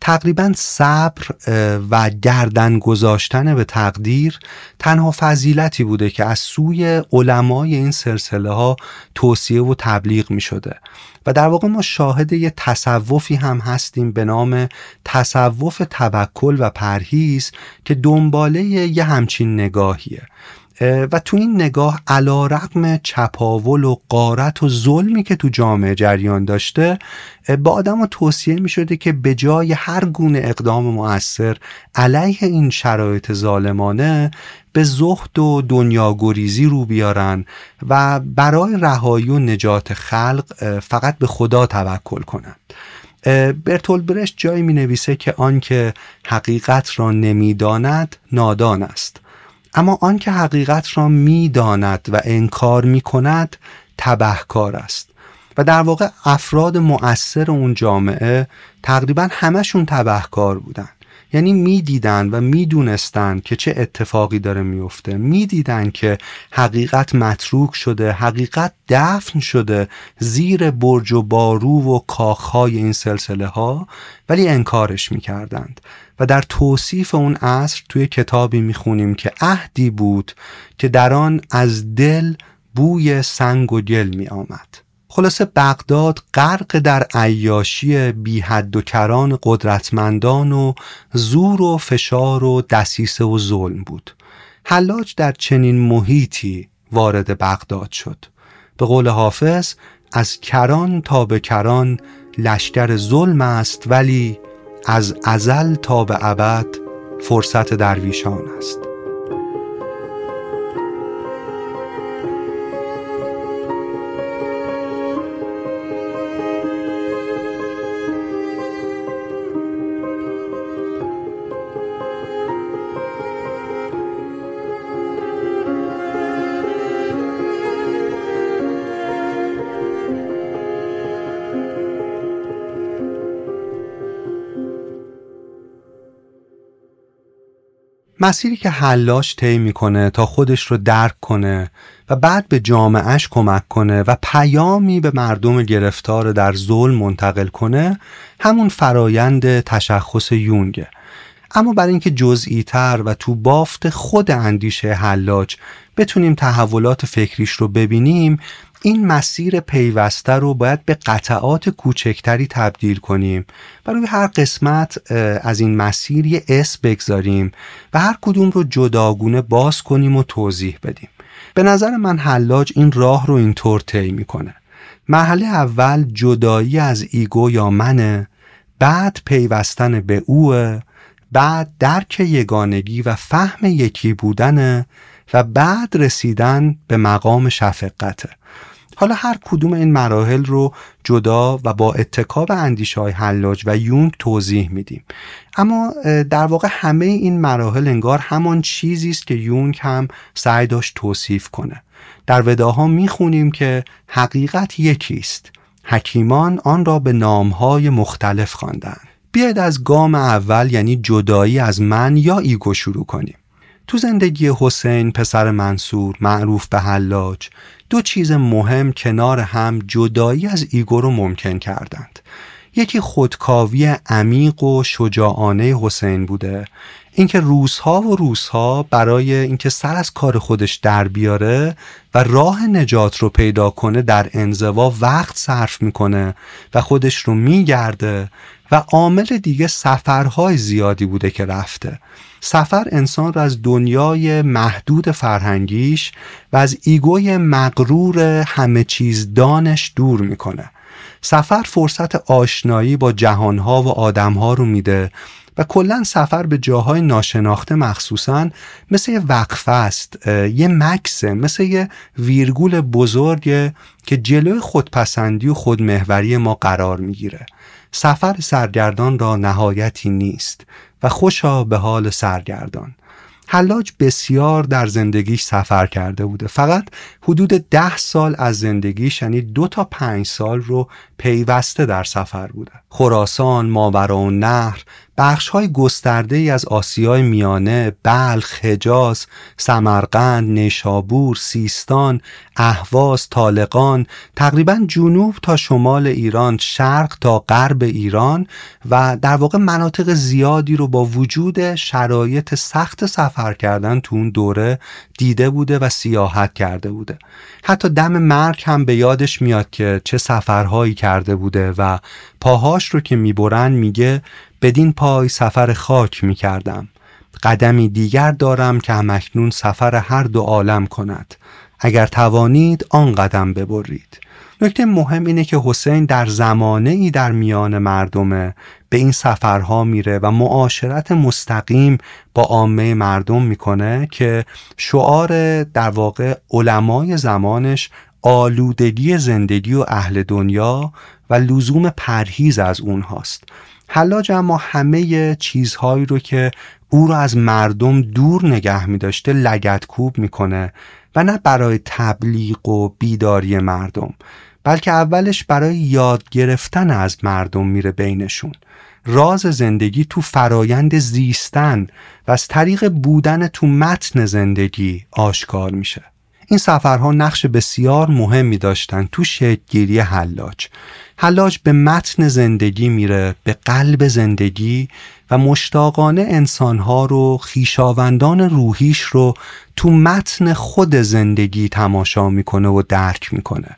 تقریبا صبر و گردن گذاشتن به تقدیر تنها فضیلتی بوده که از سوی علمای این سلسله ها توصیه و تبلیغ می شده و در واقع ما شاهد یه تصوفی هم هستیم به نام تصوف توکل و پرهیز که دنباله یه همچین نگاهیه. و تو این نگاه علا رقم چپاول و قارت و ظلمی که تو جامعه جریان داشته با آدم توصیه می شده که به جای هر گونه اقدام مؤثر علیه این شرایط ظالمانه به زهد و دنیاگریزی رو بیارن و برای رهایی و نجات خلق فقط به خدا توکل کنند برتول برشت جایی می نویسه که آنکه حقیقت را نمی‌داند نادان است. اما آنکه حقیقت را می‌داند و انکار می کند تبهکار است. و در واقع افراد مؤثر اون جامعه تقریبا همشون تبهکار بودن. یعنی می‌دیدن و می‌دونستن که چه اتفاقی داره میفته. می‌دیدن که حقیقت متروک شده حقیقت دفن شده زیر برج و بارو و کاخهای این سلسله ها ولی انکارش می‌کردند. و در توصیف اون عصر توی کتابی می‌خونیم که عهدی بود که در آن از دل بوی سنگ و گل می آمد خلاصه بغداد غرق در عیاشی بی حد و کران قدرتمندان و زور و فشار و دسیسه و ظلم بود. حلاج در چنین محیطی وارد بغداد شد. به قول حافظ از کران تا به کران لشکر ظلم است ولی از ازل تا به ابد فرصت درویشان است. مسیری که حلاش طی می‌کنه تا خودش رو درک کنه و بعد به جامعهش کمک کنه و پیامی به مردم گرفتار در ظلم منتقل کنه همون فرایند تشخص یونگه. اما برای اینکه جزئی تر و تو بافت خود اندیشه حلاج بتونیم تحولات فکریش رو ببینیم این مسیر پیوسته رو باید به قطعات کوچکتری تبدیل کنیم و روی هر قسمت از این مسیر یه اسم بگذاریم و هر کدوم رو جداگونه باز کنیم و توضیح بدیم. به نظر من حلاج این راه رو اینطور طی می‌کنه. مرحله اول جدایی از ego یا منه بعد پیوستن به اوه بعد درک یگانگی و فهم یکی بودنه و بعد رسیدن به مقام شفقته. حالا هر کدوم این مراحل رو جدا و با اتکاب اندیشه های حلاج و یونگ توضیح میدیم. اما در واقع همه این مراحل انگار همان چیزی است که یونگ هم سعی داشت توصیف کنه. در وداها می‌خونیم که حقیقت یکی است. حکیمان آن را به نامهای مختلف خواندند. بیاید از گام اول یعنی جدایی از من یا ایگو شروع کنیم. تو زندگی حسین پسر منصور معروف به حلاج دو چیز مهم کنار هم جدایی از ایگو رو ممکن کردند. یکی خودکاوی عمیق و شجاعانه حسین بوده. اینکه روزها و روزها برای اینکه سر از کار خودش در بیاره و راه نجات رو پیدا کنه در انزوا وقت صرف می‌کنه و خودش رو میگرده و عامل دیگه سفرهای زیادی بوده که رفته. سفر انسان را از دنیای محدود فرهنگیش و از ایگوی مغرور همه چیز دانش دور می‌کنه. سفر فرصت آشنایی با جهانها و آدمها رو میده و کلا سفر به جاهای ناشناخته مخصوصا مثل یه وقفه است یه مکسه مثل یه ویرگول بزرگه که جلوی خودپسندی و خودمهوری ما قرار می‌گیره. سفر سرگردان را نهایتی نیست. و خوشا به حال سرگردان. حلاج بسیار در زندگیش سفر کرده بوده. فقط حدود ده سال از زندگیش یعنی دو تا پنج سال رو پیوسته در سفر بوده. خراسان، ماورا نهر بخش های گسترده ای از آسیای میانه، بلخ، حجاز، سمرقند، نیشابور، سیستان، اهواز، طالقان، تقریبا جنوب تا شمال ایران، شرق تا غرب ایران و در واقع مناطق زیادی رو با وجود شرایط سخت سفر کردن تو اون دوره دیده بوده و سیاحت کرده بوده. حتی دم مرگ هم به یادش میاد که چه سفرهایی کرده بوده و پاهاش رو که می‌برن میگه بدین پای سفر خاک می کردم قدمی دیگر دارم که همکنون سفر هر دو عالم کند. اگر توانید آن قدم ببرید. نکته مهم اینه که حسین در زمانه ای در میان مردمه به این سفرها میره و معاشرت مستقیم با عامه مردم می‌کنه که شعار در واقع علمای زمانش آلودگی زندگی و اهل دنیا و لزوم پرهیز از اونهاست. حلاج اما همه چیزهایی رو که او رو از مردم دور نگه می داشته لگت کوب می‌کنه و نه برای تبلیغ و بیداری مردم بلکه اولش برای یاد گرفتن از مردم میره بینشون. راز زندگی تو فرایند زیستن و از طریق بودن تو متن زندگی آشکار میشه. این سفرها نقش بسیار مهمی داشتن تو شکلگیری حلاج. حلاج به متن زندگی میره به قلب زندگی و مشتاقانه انسانها رو خیشاوندان روحیش رو تو متن خود زندگی تماشا می‌کنه و درک می‌کنه.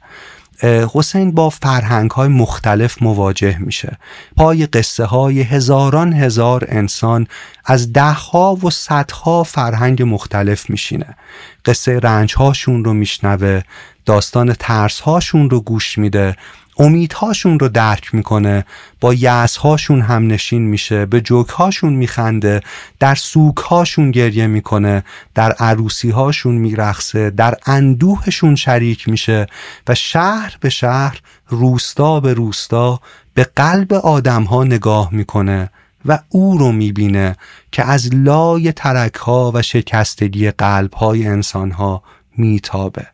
حسین با فرهنگ های مختلف مواجه میشه. پای قصه های هزاران هزار انسان از ده ها و صدها فرهنگ مختلف میشینه. قصه رنج هاشون رو میشنوه داستان ترس هاشون رو گوش میده امیدهاشون رو درک می‌کنه با یأسهاشون هم نشین میشه به جوکهاشون میخنده در سوکهاشون گریه می‌کنه در عروسیهاشون میرخصه در اندوهشون شریک میشه و شهر به شهر روستا به روستا به قلب آدمها نگاه می‌کنه و او رو می‌بینه که از لای ترک ها و شکستگی قلب های انسان ها میتابه.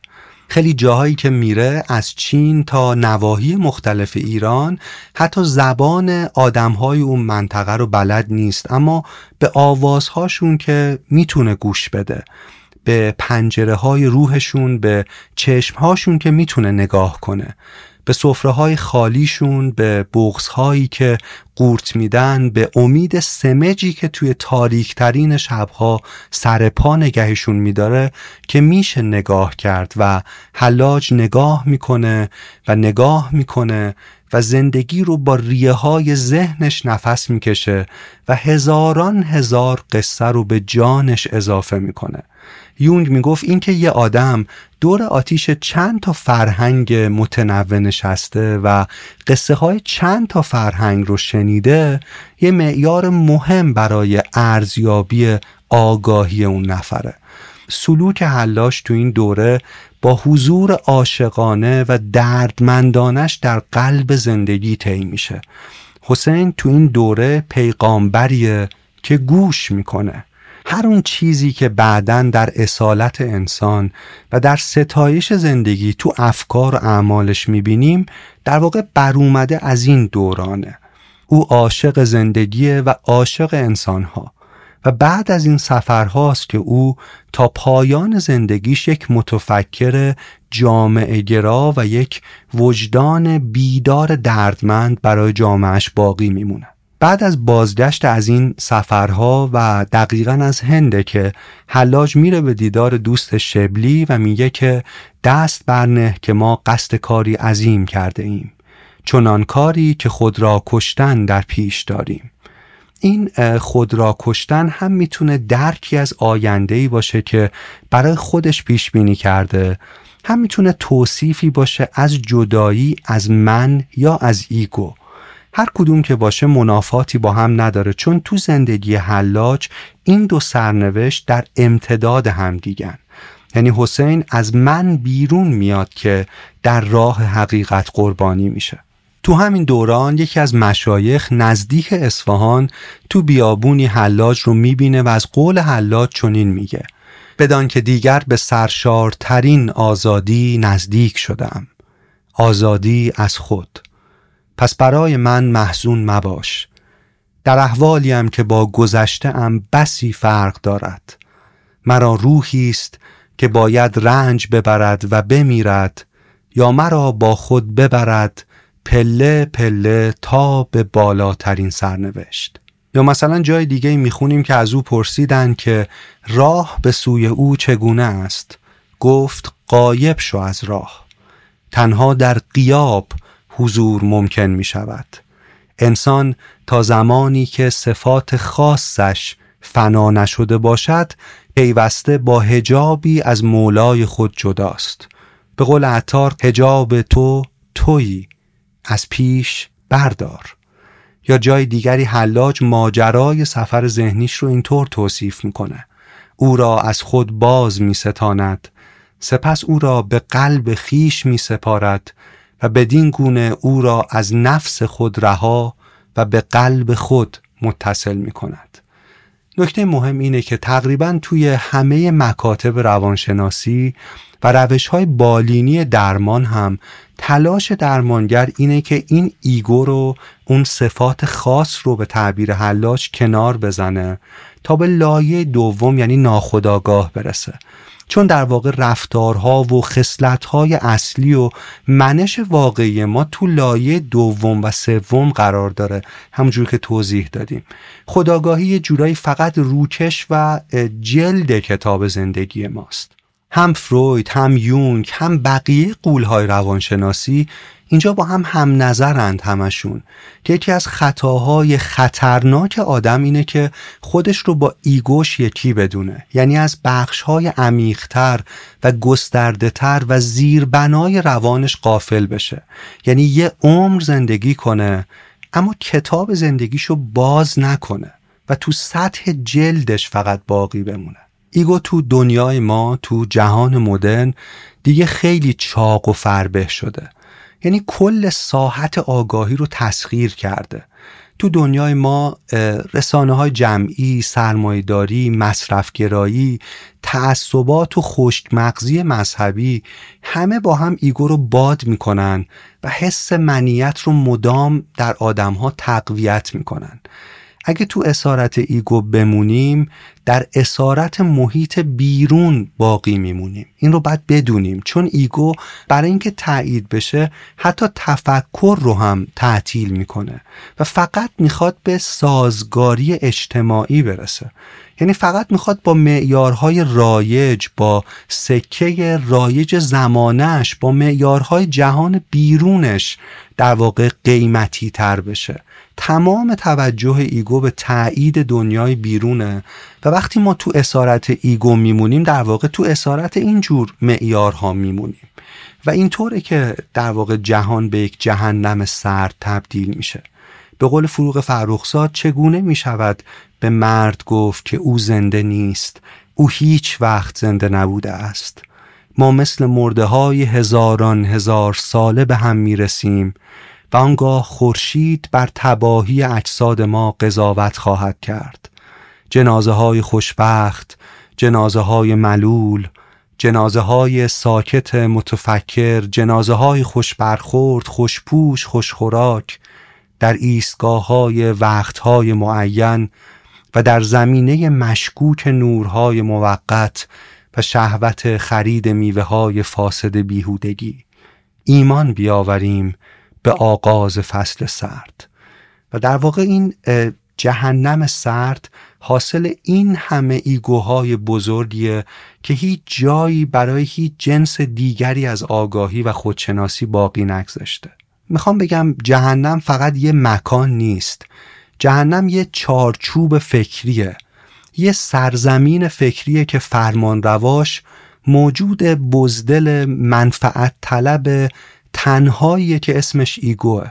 خیلی جاهایی که میره از چین تا نواحی مختلف ایران حتی زبان آدمهای اون منطقه رو بلد نیست اما به آوازهاشون که می‌تونه گوش بده به پنجره های روحشون به چشمهاشون که می‌تونه نگاه کنه. به صفره های خالیشون به بغز هایی که قورت میدن به امید سمجی که توی تاریکترین شبها سر پا نگهشون میداره که میشه نگاه کرد و حلاج نگاه می‌کنه و نگاه می‌کنه و زندگی رو با ریه های ذهنش نفس می‌کشه و هزاران هزار قصه رو به جانش اضافه می‌کنه. یونگ می‌گفت اینکه یه آدم دور آتیش چند تا فرهنگ متنوع نشسته و قصه های چند تا فرهنگ رو شنیده یه معیار مهم برای ارزیابی آگاهی اون نفره. سلوک حلاش تو این دوره با حضور عاشقانه و دردمندانش در قلب زندگی طی میشه. حسین تو این دوره پیغامبریه که گوش می‌کنه. هر اون چیزی که بعدا در اصالت انسان و در ستایش زندگی تو افکار و اعمالش می‌بینیم در واقع برومده از این دورانه. او عاشق زندگیه و عاشق انسانها و بعد از این سفرهاست که او تا پایان زندگیش یک متفکر جامعه گرا و یک وجدان بیدار دردمند برای جامعش باقی میمونه. بعد از بازگشت از این سفرها و دقیقا از هنده که حلاج میره به دیدار دوست شبلی و میگه که دست برنه که ما قصد کاری عظیم کرده ایم. چنان کاری که خود را کشتن در پیش داریم. این خود را کشتن هم می‌تونه درکی از آینده ای باشه که برای خودش پیش بینی کرده هم می‌تونه توصیفی باشه از جدایی از من یا از ایگو. هر کدوم که باشه منافاتی با هم نداره چون تو زندگی حلاج این دو سرنوشت در امتداد هم دیگن. یعنی حسین از من بیرون میاد که در راه حقیقت قربانی میشه. تو همین دوران یکی از مشایخ نزدیک اصفهان تو بیابونی حلاج رو می‌بینه و از قول حلاج چنین میگه. بدان که دیگر به سرشارترین آزادی نزدیک شدم. آزادی از خود. پس برای من محزون مباش. در احوالیم که با گذشته ام بسی فرق دارد. مرا روحی است که باید رنج ببرد و بمیرد یا مرا با خود ببرد پله پله تا به بالاترین سرنوشت. یا مثلا جای دیگه می‌خونیم که از او پرسیدن که راه به سوی او چگونه است. گفت قایب شو از راه. تنها در قیاب حضور ممکن می شود انسان تا زمانی که صفات خاصش فنا نشده باشد پیوسته با هجابی از مولای خود جداست. به قول عطار هجاب تو تویی از پیش بردار. یا جای دیگری حلاج ماجرای سفر ذهنیش رو اینطور توصیف می‌کنه. او را از خود باز می ستاند سپس او را به قلب خیش می سپارد و بدین گونه او را از نفس خود رها و به قلب خود متصل می کند. نکته مهم اینه که تقریبا توی همه مکاتب روانشناسی و روش های بالینی درمان هم تلاش درمانگر اینه که این ایگو رو اون صفات خاص رو به تعبیر حلاج کنار بزنه تا به لایه دوم یعنی ناخداگاه برسه چون در واقع رفتارها و خصلتهای اصلی و منش واقعی ما تو لایه دوم و سوم قرار داره. همونجور که توضیح دادیم. خداگاهی یه جورایی فقط روکش و جلد کتاب زندگی ماست. هم فروید هم یونگ هم بقیه قولهای روانشناسی اینجا با هم هم نظرند همشون. که یکی از خطاهای خطرناک آدم اینه که خودش رو با ایگوش یکی بدونه. یعنی از بخشهای عمیقتر و گسترده و زیربنای روانش قافل بشه. یعنی یه عمر زندگی کنه اما کتاب زندگیشو باز نکنه و تو سطح جلدش فقط باقی بمونه. ایگو تو دنیای ما تو جهان مدرن دیگه خیلی چاق و فربه شده. یعنی کل ساحت آگاهی رو تسخیر کرده. تو دنیای ما رسانه های جمعی، سرمایداری، مصرفگرایی، تعصبات و خشک مغزی مذهبی همه با هم ego رو باد می‌کنن و حس منیت رو مدام در آدم ها تقویت می‌کنن. اگه تو اسارت ego بمونیم در اسارت محیط بیرون باقی میمونیم. این رو باید بدونیم. چون ego برای اینکه تایید بشه حتی تفکر رو هم تعطیل می‌کنه و فقط می‌خواد به سازگاری اجتماعی برسه. یعنی فقط می‌خواد با معیارهای رایج با سکه رایج زمانش با معیارهای جهان بیرونش در واقع قیمتی تر بشه. تمام توجه ego به تایید دنیای بیرونه و وقتی ما تو اسارت ego میمونیم در واقع تو اسارت اینجور معیارها میمونیم. و اینطوره که در واقع جهان به یک جهنم سرد تبدیل میشه. به قول فروغ فرخزاد چگونه می‌شود به مرد گفت که او زنده نیست او هیچ وقت زنده نبوده است. ما مثل مرده های هزاران هزار ساله به هم می‌رسیم. و آنگاه خورشید بر تباهی اجساد ما قضاوت خواهد کرد. جنازه های خوشبخت جنازه های ملول جنازه های ساکت متفکر جنازه های خوش برخورد خوشپوش خوشخوراک در ایستگاه های وقت های معین و در زمینه مشکوک نورهای موقت و شهوت خرید میوه های فاسد بیهودگی. ایمان بیاوریم به آغاز فصل سرد. و در واقع این جهنم سرد حاصل این همه ایگوهای بزرگیه که هیچ جایی برای هیچ جنس دیگری از آگاهی و خودشناسی باقی نگذاشته. می‌خوام بگم جهنم فقط یه مکان نیست. جهنم یه چارچوب فکریه. یه سرزمین فکریه که فرمان رواش موجود بزدل منفعت طلب تنهاییه که اسمش ایگوه.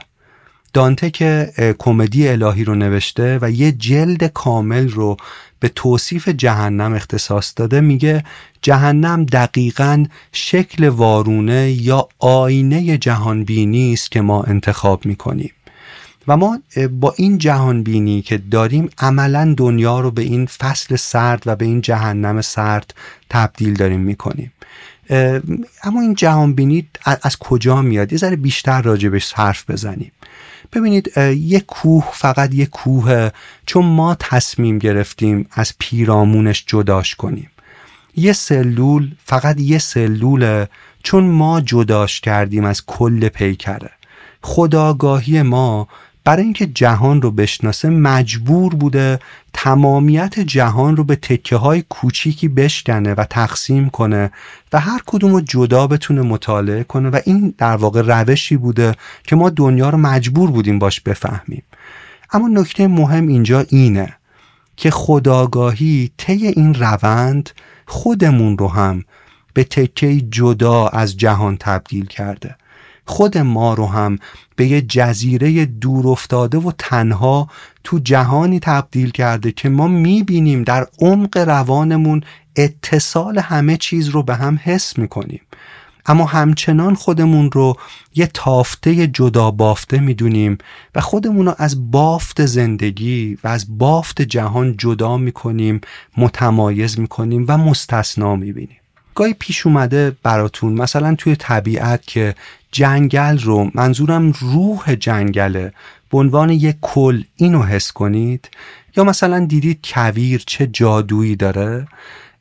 دانته که کمدی الهی رو نوشته و یه جلد کامل رو به توصیف جهنم اختصاص داده میگه جهنم دقیقا شکل وارونه یا آینه جهانبینی است که ما انتخاب می‌کنیم. و ما با این جهانبینی که داریم عملا دنیا رو به این فصل سرد و به این جهنم سرد تبدیل داریم می‌کنیم. اما این جهانبینی از کجا میاد؟ یه ذره بیشتر راجبش حرف بزنیم. ببینید یه کوه فقط یه کوه چون ما تصمیم گرفتیم از پیرامونش جداش کنیم. یه سلول فقط یه سلوله چون ما جداش کردیم از کل پیکره. خداگاهی ما برای اینکه جهان رو بشناسه مجبور بوده تمامیت جهان رو به تکه های کوچیکی بشکنه و تقسیم کنه و هر کدوم رو جدا بتونه مطالعه کنه و این در واقع روشی بوده که ما دنیا رو مجبور بودیم باش بفهمیم. اما نکته مهم اینجا اینه که خداگاهی طی این روند خودمون رو هم به تکه جدا از جهان تبدیل کرده. خود ما رو هم به یه جزیره دور افتاده و تنها تو جهانی تبدیل کرده که ما می‌بینیم در عمق روانمون اتصال همه چیز رو به هم حس می‌کنیم. اما همچنان خودمون رو یه تافته جدا بافته می‌دونیم و خودمون رو از بافت زندگی و از بافت جهان جدا می‌کنیم متمایز می‌کنیم و مستثنا می‌بینیم. گاهی پیش اومده براتون مثلا توی طبیعت که جنگل رو منظورم روح جنگله به عنوان یک کل اینو حس کنید؟ یا مثلا دیدید کویر چه جادویی داره؟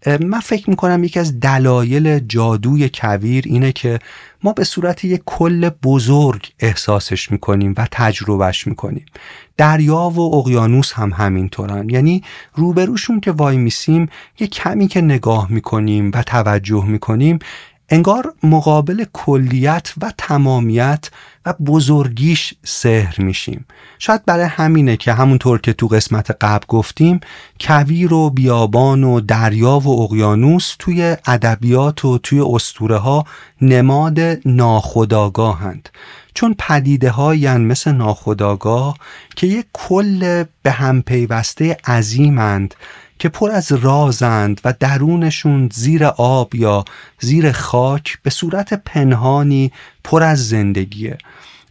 من فکر می‌کنم یکی از دلایل جادوی کویر اینه که ما به صورت یک کل بزرگ احساسش می‌کنیم و تجربهش می‌کنیم. دریا و اقیانوس هم همینطورن. یعنی روبروشون که وای میسیم یه کمی که نگاه می‌کنیم و توجه می‌کنیم انگار مقابل کلیت و تمامیت و بزرگیش سهر میشیم. شاید برای همینه که همونطور که تو قسمت قبل گفتیم کویر و بیابان و دریا و اقیانوس توی ادبیات و توی اسطوره ها نماد ناخداگاهند چون پدیده هایی مثل ناخداگاه که یک کل به هم پیوسته عظیمند که پر از رازند و درونشون زیر آب یا زیر خاک به صورت پنهانی پر از زندگیه.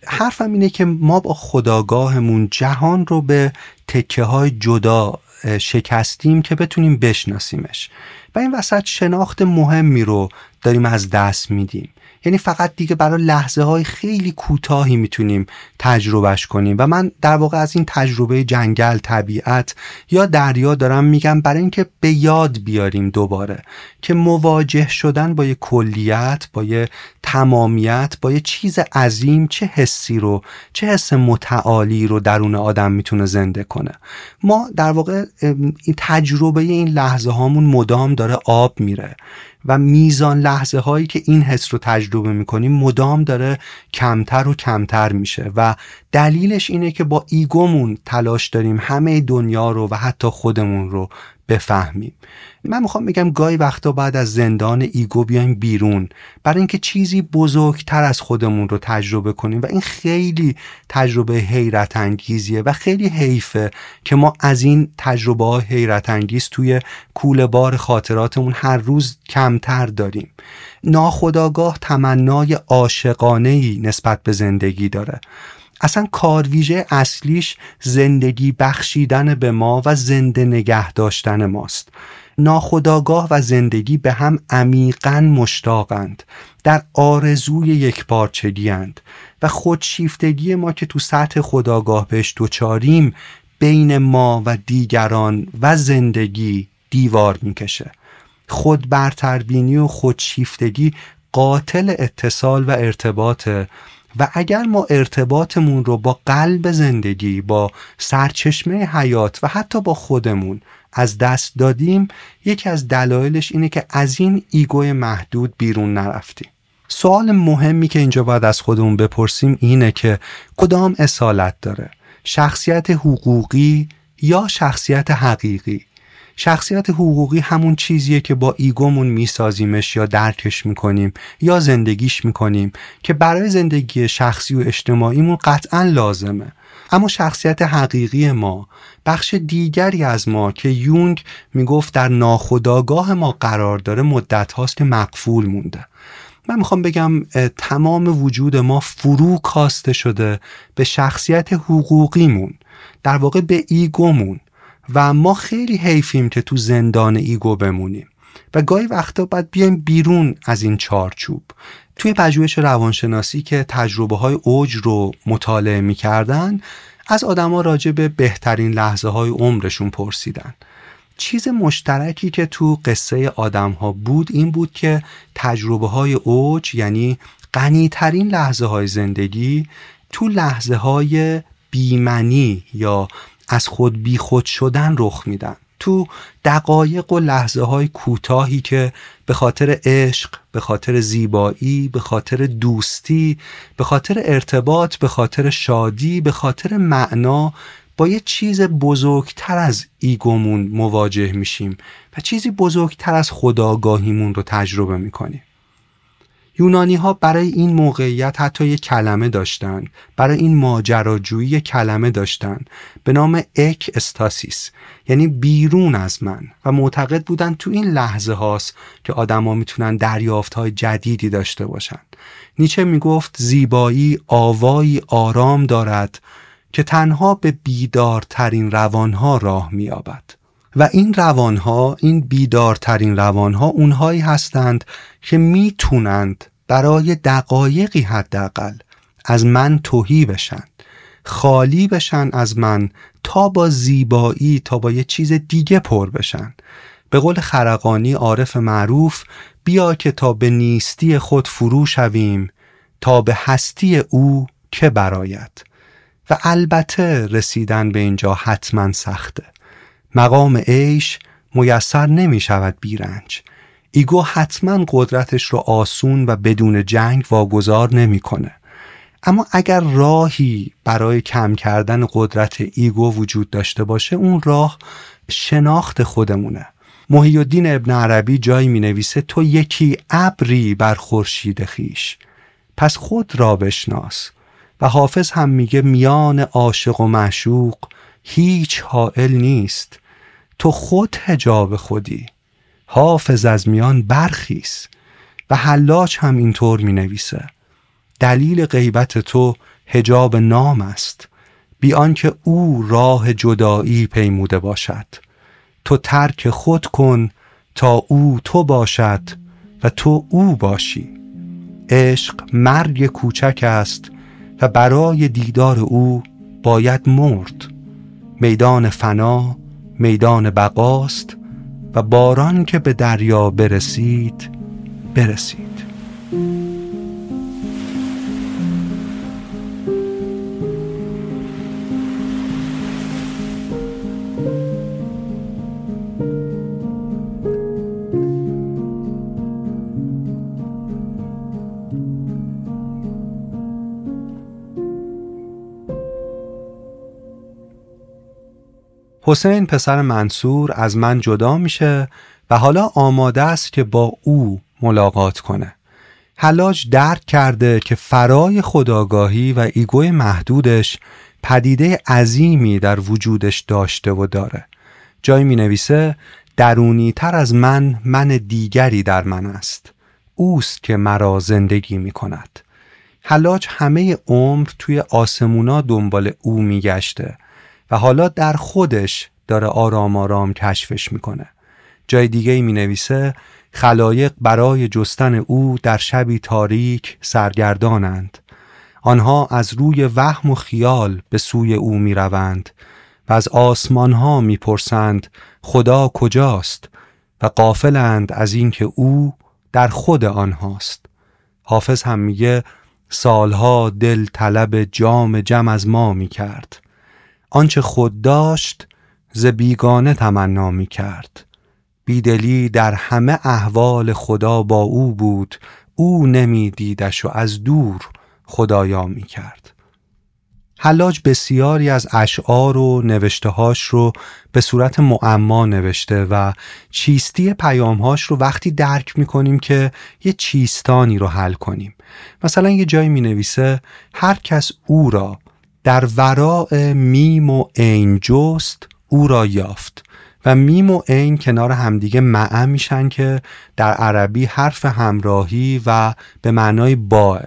حرفم اینه که ما با خداگاهمون جهان رو به تکه های جدا شکستیم که بتونیم بشناسیمش. و این وسط شناخت مهمی رو داریم از دست میدیم. یعنی فقط دیگه برای لحظه های خیلی کوتاهی می‌تونیم تجربهش کنیم. و من در واقع از این تجربه جنگل طبیعت یا دریا دارم میگم برای اینکه به یاد بیاریم دوباره که مواجه شدن با یه کلیت با یه تمامیت با یه چیز عظیم چه حسی رو چه حس متعالی رو درون آدم می‌تونه زنده کنه. ما در واقع این تجربه این لحظه هامون مدام داره آب میره. و میزان لحظه هایی که این حس رو تجربه می‌کنیم مدام داره کمتر و کمتر میشه و دلیلش اینه که با ego مون تلاش داریم همه دنیا رو و حتی خودمون رو بفهمیم. من می‌خوام بگم گاهی وقتا باید از زندان ego بیایم بیرون برای اینکه چیزی بزرگتر از خودمون رو تجربه کنیم و این خیلی تجربه حیرت انگیزیه و خیلی حیفه که ما از این تجربه های حیرت انگیز توی کوله بار خاطراتمون هر روز کمتر داریم. ناخداگاه تمنای عاشقانه نسبت به زندگی داره. اصلا کارویژه اصلیش زندگی بخشیدن به ما و زنده نگه داشتن ماست. ناخداگاه و زندگی به هم عمیقا مشتاقند. در آرزوی یک پارچگی و خودشیفتگی ما که تو سطح خداگاه بهش دوچاریم بین ما و دیگران و زندگی دیوار می‌کشه. خود برتربینی و خودشیفتگی قاتل اتصال و ارتباطه. و اگر ما ارتباطمون رو با قلب زندگی با سرچشمه حیات و حتی با خودمون از دست دادیم یکی از دلایلش اینه که از این ایگوی محدود بیرون نرفتیم. سوال مهمی که اینجا باید از خودمون بپرسیم اینه که کدام اصالت داره؟ شخصیت حقوقی یا شخصیت حقیقی؟ شخصیت حقوقی همون چیزیه که با ایگومون میسازیمش یا درکش می‌کنیم یا زندگیش می‌کنیم که برای زندگی شخصی و اجتماعیمون قطعا لازمه. اما شخصیت حقیقی ما بخش دیگری از ما که یونگ می‌گفت در ناخودآگاه ما قرار داره مدت هاست که مقفول مونده. من می‌خوام بگم تمام وجود ما فرو کاسته شده به شخصیت حقوقیمون در واقع به ego مون. و ما خیلی حیفیم که تو زندان ego بمونیم. و گاهی وقتا باید بیایم بیرون از این چارچوب. توی پژوهش روانشناسی که تجربه های اوج رو مطالعه می‌کردن از آدما راجع به بهترین لحظه های عمرشون پرسیدن. چیز مشترکی که تو قصه آدم ها بود این بود که تجربه های اوج یعنی غنیترین لحظه های زندگی تو لحظه های بیمنی یا از خود بی خود شدن رخ میدن. تو دقایق و لحظه های کوتاهی که به خاطر عشق به خاطر زیبایی به خاطر دوستی به خاطر ارتباط به خاطر شادی به خاطر معنا با یه چیز بزرگتر از ایگومون مواجه میشیم و چیزی بزرگتر از خداگاهیمون رو تجربه می‌کنیم. یونانی ها برای این موقعیت حتی یک کلمه داشتن برای این ماجراجویی کلمه داشتن. به نام اک استاسیس یعنی بیرون از من. و معتقد بودن تو این لحظه هاست که آدما می‌تونن دریافت های جدیدی داشته باشن. نیچه می‌گفت زیبایی آوایی آرام دارد که تنها به بیدارترین روانها راه مییابد. و این روانها این بیدارترین روانها اونهایی هستند که می‌تونند برای دقایقی حداقل از من توهی بشن خالی بشن از من تا با زیبایی تا با یه چیز دیگه پر بشن. به قول خرقانی عارف معروف بیا که تا به نیستی خود فرو شویم تا به هستی او که براید. و البته رسیدن به اینجا حتما سخته. مقام عیش میسر نمی شود بی‌رنج. ego حتما قدرتش رو آسون و بدون جنگ واگذار نمی‌کنه. اما اگر راهی برای کم کردن قدرت ego وجود داشته باشه اون راه شناخت خودمونه. محی الدین ابن عربی جایی می نویسه تویی که ابری بر خورشید خویش. پس خود را بشناس. و حافظ هم میگه میان عاشق و معشوق هیچ حائل نیست. تو خود هجاب خودی. حافظ از میان برخیز. و حلاج هم اینطور می نویسه دلیل غیبت تو هجاب نام است. بیان که او راه جدایی پیموده باشد. تو ترک خود کن تا او تو باشد و تو او باشی. عشق مرگ کوچک است و برای دیدار او باید مرد. میدان فنا میدان بقاست و باران که به دریا برسید برسید. حسین پسر منصور از من جدا میشه و حالا آماده است که با او ملاقات کنه. حلاج درک کرده که فرای خداگاهی و ایگوی محدودش پدیده عظیمی در وجودش داشته و داره. جایی می نویسه درونی تر از من من دیگری در من است. اوست که مرا زندگی می کند. حلاج همه عمر توی آسمونا دنبال او می گشته و حالا در خودش داره آرام آرام کشفش می‌کنه. جای دیگه ای می نویسه خلایق برای جستن او در شبی تاریک سرگردانند. آنها از روی وهم و خیال به سوی او می روند و از آسمان ها می پرسند خدا کجاست؟ و قافلند از اینکه او در خود آنهاست. حافظ هم میگه سالها دل طلب جام جم از ما می کرد آنچه خود داشت ز بیگانه تمنا می کرد بیدلی در همه احوال خدا با او بود او نمی دیدش و از دور خدایا می کرد حلاج بسیاری از اشعار و نوشتهاش رو به صورت معما نوشته و چیستی پیامهاش رو وقتی درک می کنیم که یه چیستانی رو حل کنیم. مثلا یه جایی می نویسه هر کس او را در وراء میم و عین جست او را یافت و میم و عین کنار همدیگه مع میشن که در عربی حرف همراهی و به معنای باه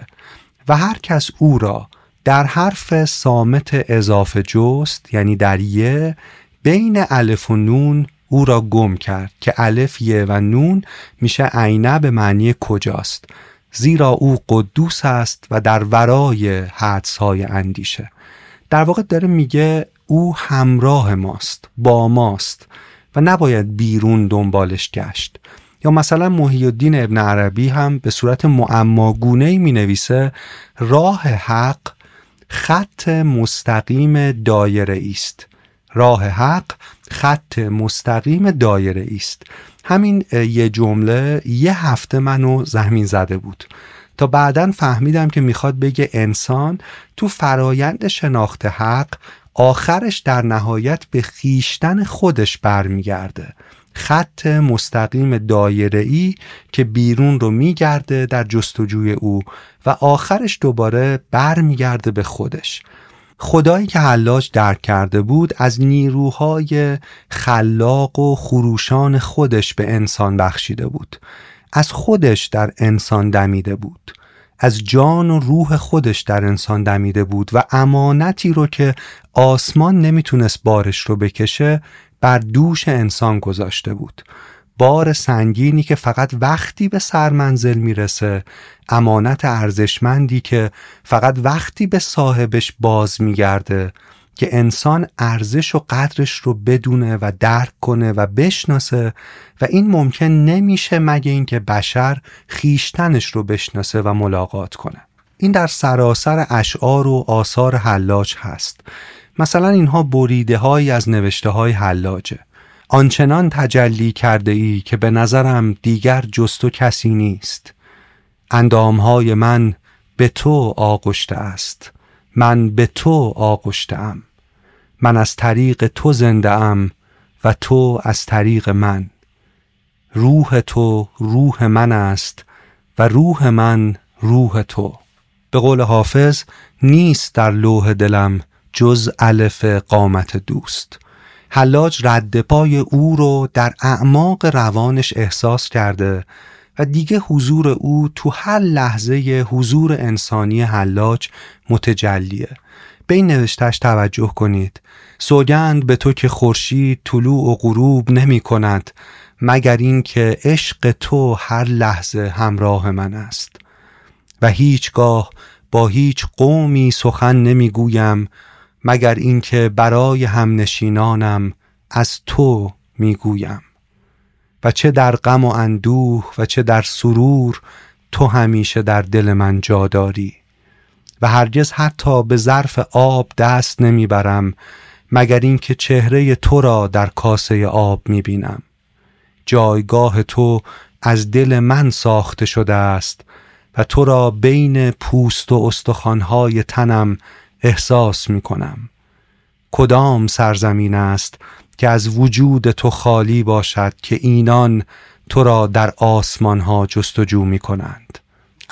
و هر کس او را در حرف صامت اضافه جست یعنی در یه بین الف و نون او را گم کرد که الف یه و نون میشه عینه به معنی کجاست زیرا او قدوس است و در ورای حدس های اندیشه. در واقع داره میگه او همراه ماست با ماست و نباید بیرون دنبالش گشت. یا مثلا محی الدین ابن عربی هم به صورت معماگونه می نویسه راه حق خط مستقیم دایره است راه حق خط مستقیم دایره است همین یه جمله یه هفته منو زمین زده بود. تا بعدا فهمیدم که می‌خواد بگه انسان تو فرایند شناخت حق آخرش در نهایت به خیشتن خودش برمیگرده. خط مستقیم دایره ای که بیرون رو میگرده در جستجوی او و آخرش دوباره برمیگرده به خودش. خدایی که حلاج درک کرده بود از نیروهای خلاق و خروشان خودش به انسان بخشیده بود. از خودش در انسان دمیده بود. از جان و روح خودش در انسان دمیده بود و امانتی رو که آسمان نمی‌تونست بارش رو بکشه بر دوش انسان گذاشته بود. بار سنگینی که فقط وقتی به سرمنزل می‌رسه امانت ارزشمندی که فقط وقتی به صاحبش باز میگرده که انسان ارزش و قدرش رو بدونه و درک کنه و بشناسه و این ممکن نمیشه مگه اینکه بشر خیشتنش رو بشناسه و ملاقات کنه. این در سراسر اشعار و آثار حلاج هست. مثلا اینها بریده های از نوشته های حلاجه. آنچنان تجلی کرده ای که به نظرم دیگر جست و کسی نیست. اندامهای من به تو آغشته است. من به تو آغشته من از طریق تو زنده ام و تو از طریق من. روح تو روح من است و روح من روح تو. به قول حافظ نیست در لوح دلم جز الف قامت دوست. حلاج رد پای او رو در اعماق روانش احساس کرده و دیگه حضور او تو هر لحظه حضور انسانی حلاج متجلیه. به این نوشتش توجه کنید. سوگند به تو که خورشید طلوع و غروب نمی کند مگر اینکه عشق تو هر لحظه همراه من است. و هیچگاه با هیچ قومی سخن نمی‌گویم مگر اینکه برای همنشینانم از تو می‌گویم و چه در غم و اندوه و چه در سرور تو همیشه در دل من جا داری. و هرگز حتی به ظرف آب دست نمی‌برم مگر اینکه چهره تو را در کاسه آب می‌بینم. جایگاه تو از دل من ساخته شده است و تو را بین پوست و استخوانهای تنم احساس می کنم کدام سرزمین است که از وجود تو خالی باشد که اینان تو را در آسمان ها جستجو می کنند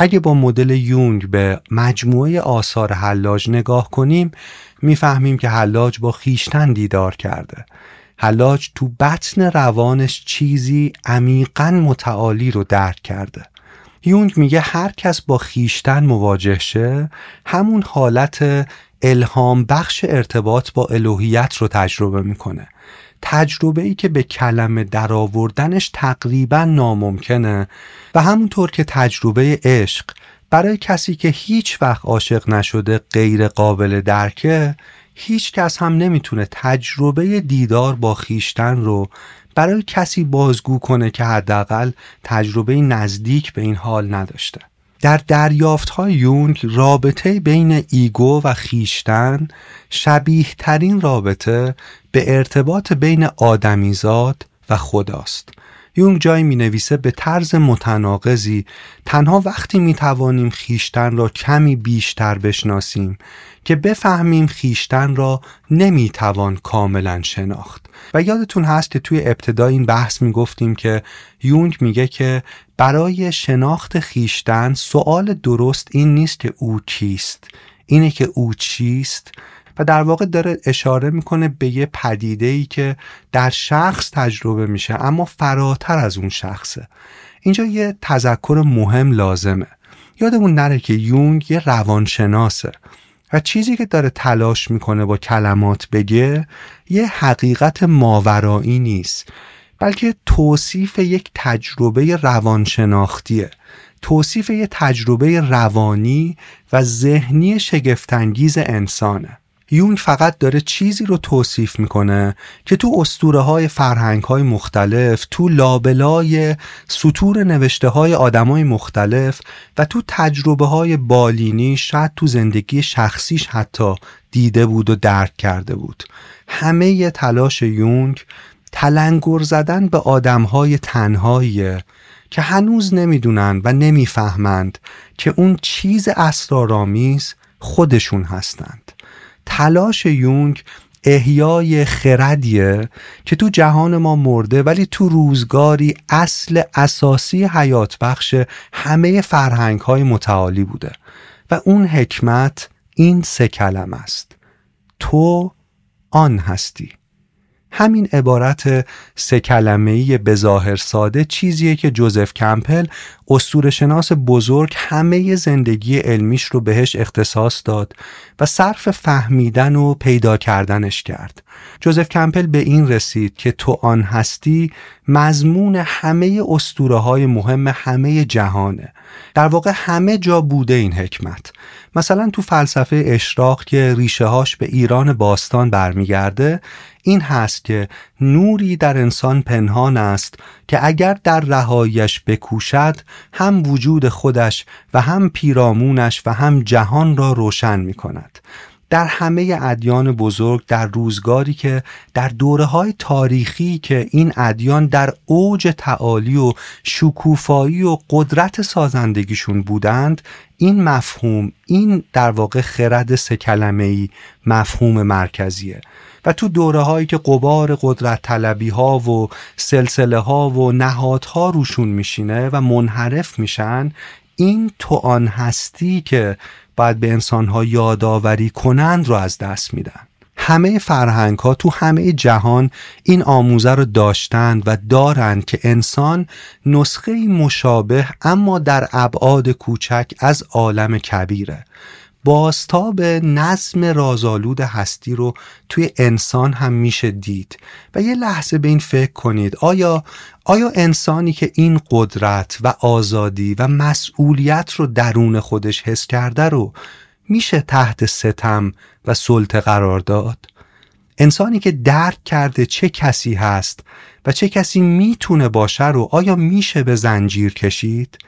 اگه با مدل یونگ به مجموعه آثار حلاج نگاه کنیم می‌فهمیم که حلاج با خیشتن دیدار کرده. حلاج تو بطن روانش چیزی عمیقا متعالی رو درک کرده. یونگ میگه هر کس با خیشتن مواجه شه همون حالت الهام بخش ارتباط با الوهیت رو تجربه می‌کنه. تجربه ای که به کلمه درآوردنش تقریبا ناممکنه و همونطور که تجربه عشق برای کسی که هیچ وقت عاشق نشده غیر قابل درکه هیچ کس هم نمی‌تونه تجربه دیدار با خیشتن رو برای کسی بازگو کنه که حداقل تجربه نزدیک به این حال نداشته. در دریافت های یونگ رابطه بین ایگو و خیشتن شبیه ترین رابطه به ارتباط بین آدمیزاد و خداست. یونگ جایی می نویسه به طرز متناقضی تنها وقتی می توانیم خیشتن را کمی بیشتر بشناسیم که بفهمیم خیشتن را نمی توان کاملا شناخت. و یادتون هست که توی ابتدا این بحث می گفتیم که یونگ میگه که برای شناخت خیشتن سوال درست این نیست که او کیست اینه که او چیست و در واقع داره اشاره می‌کنه به یه پدیده ای که در شخص تجربه میشه اما فراتر از اون شخصه. اینجا یه تذکر مهم لازمه. یادمون نره که یونگ یه روانشناسه و چیزی که داره تلاش می‌کنه با کلمات بگه یه حقیقت ماورایی نیست بلکه توصیف یک تجربه روانشناختیه. توصیف یه تجربه روانی و ذهنی شگفتانگیز انسانه. یونگ فقط داره چیزی رو توصیف می‌کنه که تو استوره های فرهنگ های مختلف تو لابلای سطور نوشته های آدم های مختلف و تو تجربه های بالینی شاید تو زندگی شخصیش حتی دیده بود و درک کرده بود. همه تلاش یونگ تلنگر زدن به آدم های تنهاییه که هنوز نمی‌دونن و نمی‌فهمند که اون چیز اسرارآمیز خودشون هستند تلاش یونگ احیای خردیه که تو جهان ما مرده ولی تو روزگاری اصل اساسی حیات بخش همه فرهنگ های متعالی بوده. و اون حکمت این سه کلم است. تو آن هستی. همین عبارت سه کلمه‌ای به ظاهر ساده چیزیه که جوزف کمپل اسطوره شناس بزرگ همه زندگی علمیش رو بهش اختصاص داد و صرف فهمیدن و پیدا کردنش کرد. جوزف کمپل به این رسید که تو آن هستی مضمون همه اسطوره های مهم همه جهانه. در واقع همه جا بوده این حکمت. مثلا تو فلسفه اشراق که ریشه هاش به ایران باستان برمیگرده این هست که نوری در انسان پنهان است که اگر در رهایش بکوشد هم وجود خودش و هم پیرامونش و هم جهان را روشن می کند در همه ادیان بزرگ در روزگاری که در دوره های تاریخی که این ادیان در اوج تعالی و شکوفایی و قدرت سازندگیشون بودند این مفهوم این در واقع خرد سه ای مفهوم مرکزیه. و تو دوره هایی که قبار قدرت طلبی ها و سلسله ها و نهادها روشون میشینه و منحرف میشن این تو آن هستی که باید به انسان ها یادآوری کنند رو از دست میدن. همه فرهنگ ها تو همه جهان این آموزه رو داشتند و دارند که انسان نسخه مشابه اما در ابعاد کوچک از عالم کبیره. بازتاب نظم رازآلود هستی رو توی انسان هم میشه دید. و یه لحظه به این فکر کنید. آیا آیا انسانی که این قدرت و آزادی و مسئولیت رو درون خودش حس کرده رو میشه تحت ستم و سلطه قرار داد؟ انسانی که درک کرده چه کسی هست و چه کسی می‌تونه باشه رو آیا میشه به زنجیر کشید؟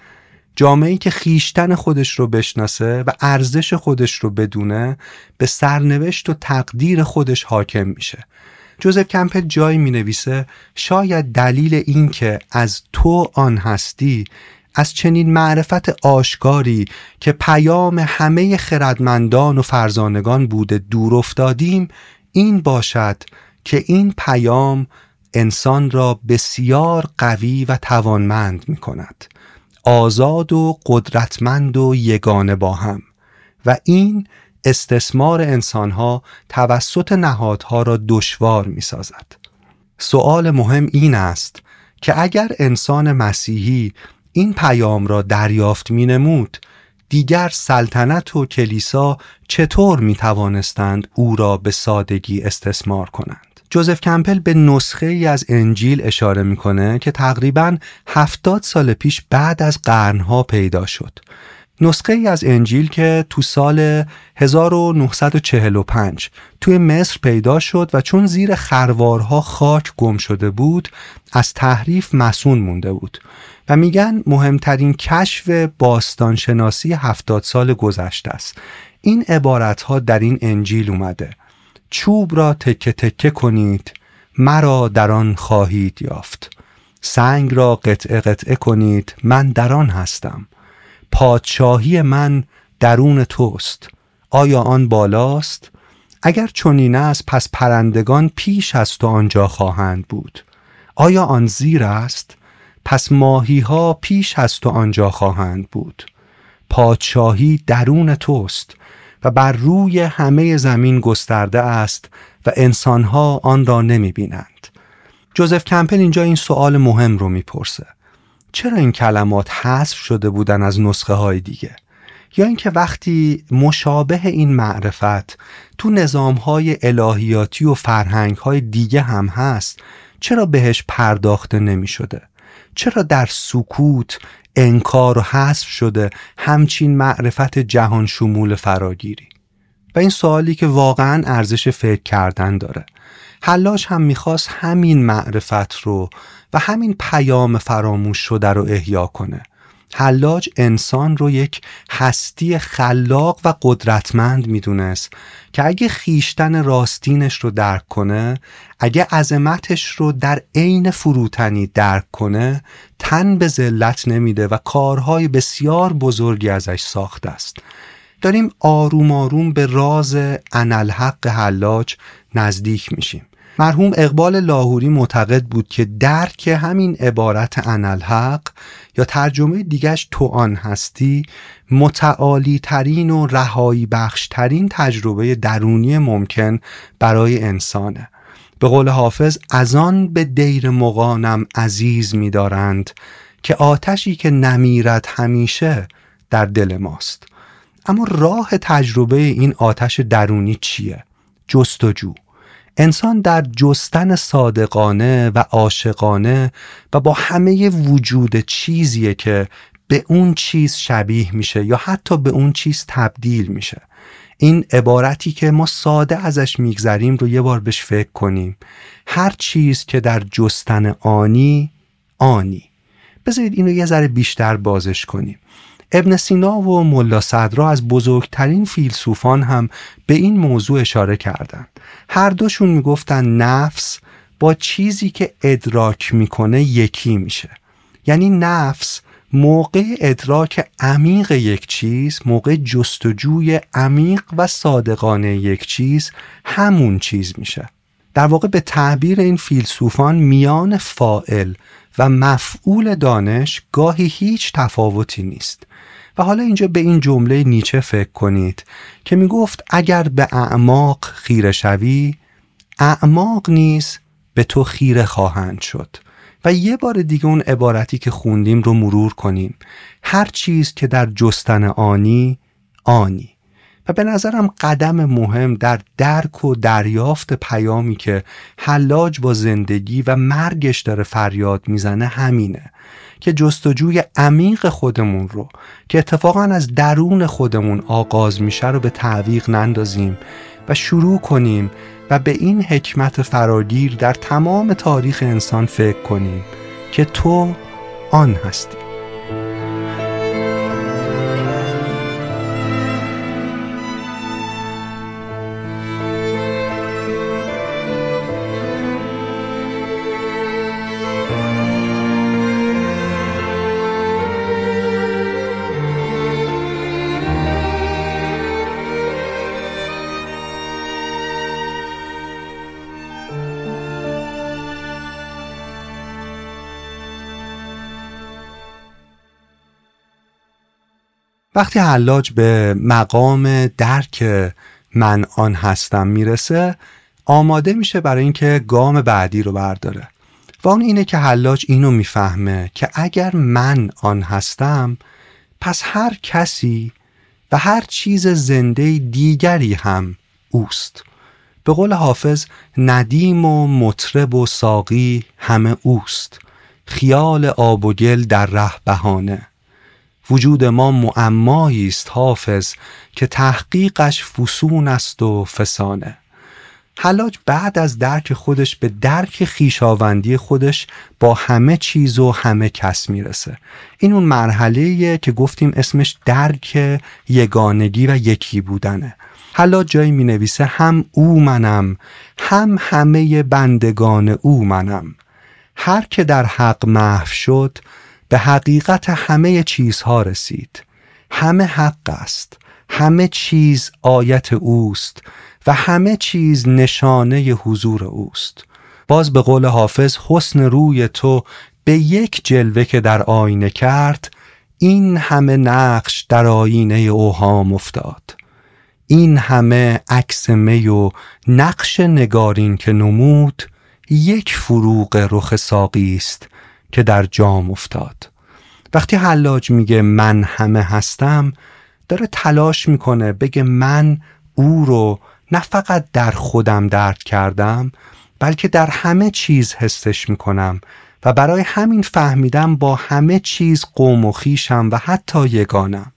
جامعه که خیشتن خودش رو بشناسه و ارزش خودش رو بدونه به سرنوشت و تقدیر خودش حاکم میشه. جوزف کمپل جایی می نویسه شاید دلیل این که از تو آن هستی از چنین معرفت آشکاری که پیام همه خردمندان و فرزانگان بوده دور افتادیم این باشد که این پیام انسان را بسیار قوی و توانمند می کند آزاد و قدرتمند و یگانه با هم و این استثمار انسانها توسط نهادها را دشوار می سازد. سؤال مهم این است که اگر انسان مسیحی این پیام را دریافت می نمود دیگر سلطنت و کلیسا چطور می توانستند او را به سادگی استثمار کنند جوزف کمپل به نسخه ای از انجیل اشاره می‌کنه که تقریبا هفتاد سال پیش بعد از قرنها پیدا شد. نسخه ای از انجیل که تو سال 1945 توی مصر پیدا شد و چون زیر خروارها خاک گم شده بود از تحریف مسون مونده بود و میگن مهمترین کشف باستانشناسی هفتاد سال گذشته است. این عبارت ها در این انجیل اومده. چوب را تکه تکه کنید مرا در آن خواهید یافت. سنگ را قطعه قطعه کنید من در آن هستم. پادشاهی من درون توست. آیا آن بالاست؟ اگر چنین است پس پرندگان پیش از تو آنجا خواهند بود. آیا آن زیر است؟ پس ماهی ها پیش از تو آنجا خواهند بود. پادشاهی درون توست. و بر روی همه زمین گسترده است و انسانها آن را نمی بینند. جوزف کمپل اینجا این سوال مهم رو می‌پرسه. چرا این کلمات حذف شده بودن از نسخه های دیگه؟ یا اینکه وقتی مشابه این معرفت تو نظام های الهیاتی و فرهنگ های دیگه هم هست چرا بهش پرداخته نمی شده؟ چرا در سکوت انکار و حذف شده همچین معرفت جهان شمول فراگیری. و این سوالی که واقعا ارزش فکر کردن داره. حلاش هم می‌خواست همین معرفت رو و همین پیام فراموش شده رو احیا کنه. حلاج انسان رو یک هستی خلاق و قدرتمند می‌دونست که اگه خیشتن راستینش رو درک کنه اگه عظمتش رو در عین فروتنی درک کنه تن به ذلت نمیده و کارهای بسیار بزرگی ازش ساخته است. داریم آروم آروم به راز انالحق حلاج نزدیک میشیم. مرحوم اقبال لاهوری معتقد بود که درک همین عبارت انالحق یا ترجمه دیگش تو آن هستی متعالی ترین و رهایی بخش ترین تجربه درونی ممکن برای انسانه. به قول حافظ از آن به دیر مقانم عزیز می‌دارند که آتشی که نمیرد همیشه در دل ماست. اما راه تجربه این آتش درونی چیه؟ جستجو. انسان در جستن صادقانه و عاشقانه و با همه وجود چیزیه که به اون چیز شبیه میشه یا حتی به اون چیز تبدیل میشه. این عبارتی که ما ساده ازش میگذریم رو یه بار بهش فکر کنیم. هر چیز که در جستن آنی آنی. بذارید اینو یه ذره بیشتر بازش کنیم. ابن سینا و ملا صدرا از بزرگترین فیلسوفان هم به این موضوع اشاره کردند. هر دوشون می‌گفتن نفس با چیزی که ادراک می‌کنه یکی میشه. یعنی نفس موقع ادراک عمیق یک چیز موقع جستجوی عمیق و صادقانه یک چیز همون چیز میشه. در واقع به تعبیر این فیلسوفان میان فائل و مفعول دانش گاهی هیچ تفاوتی نیست. حالا اینجا به این جمله نیچه فکر کنید که می گفت اگر به اعماق خیره شوی اعماق نیز به تو خیره خواهند شد. و یه بار دیگه اون عبارتی که خوندیم رو مرور کنیم. هر چیز که در جستن آنی آنی. و به نظرم قدم مهم در درک و دریافت پیامی که حلاج با زندگی و مرگش داره فریاد می‌زنه همینه. که جستجوی عمیق خودمون رو که اتفاقا از درون خودمون آغاز میشه رو به تعویق نندازیم و شروع کنیم و به این حکمت فراگیر در تمام تاریخ انسان فکر کنیم که تو آن هستی. وقتی حلاج به مقام درک من آن هستم می‌رسه آماده میشه برای اینکه گام بعدی رو برداره. و اون اینه که حلاج اینو می‌فهمه که اگر من آن هستم پس هر کسی و هر چیز زنده دیگری هم اوست. به قول حافظ ندیم و مطرب و ساقی همه اوست. خیال آب و گل در ره بهانه. وجود ما معمایی است حافظ که تحقیقش فسون است و فسانه. حلاج بعد از درک خودش به درک خیشاوندی خودش با همه چیز و همه کس می‌رسه. این اون مرحله که گفتیم اسمش درک یگانگی و یکی بودنه. حالا جایی می نویسه هم او منم هم همه بندگان او منم. هر که در حق محو شد به حقیقت همه چیزها رسید. همه حق است. همه چیز آیت اوست و همه چیز نشانه حضور اوست. باز به قول حافظ حسن روی تو به یک جلوه که در آینه کرد این همه نقش در آینه اوهام افتاد. این همه عکس می و نقش نگارین که نمود یک فروغ رخ ساقی است که در جام افتاد. وقتی حلاج میگه من همه هستم داره تلاش می‌کنه بگه من او رو نه فقط در خودم درد کردم بلکه در همه چیز حسش می‌کنم و برای همین فهمیدم با همه چیز قوم و خیشم و حتی یگانم.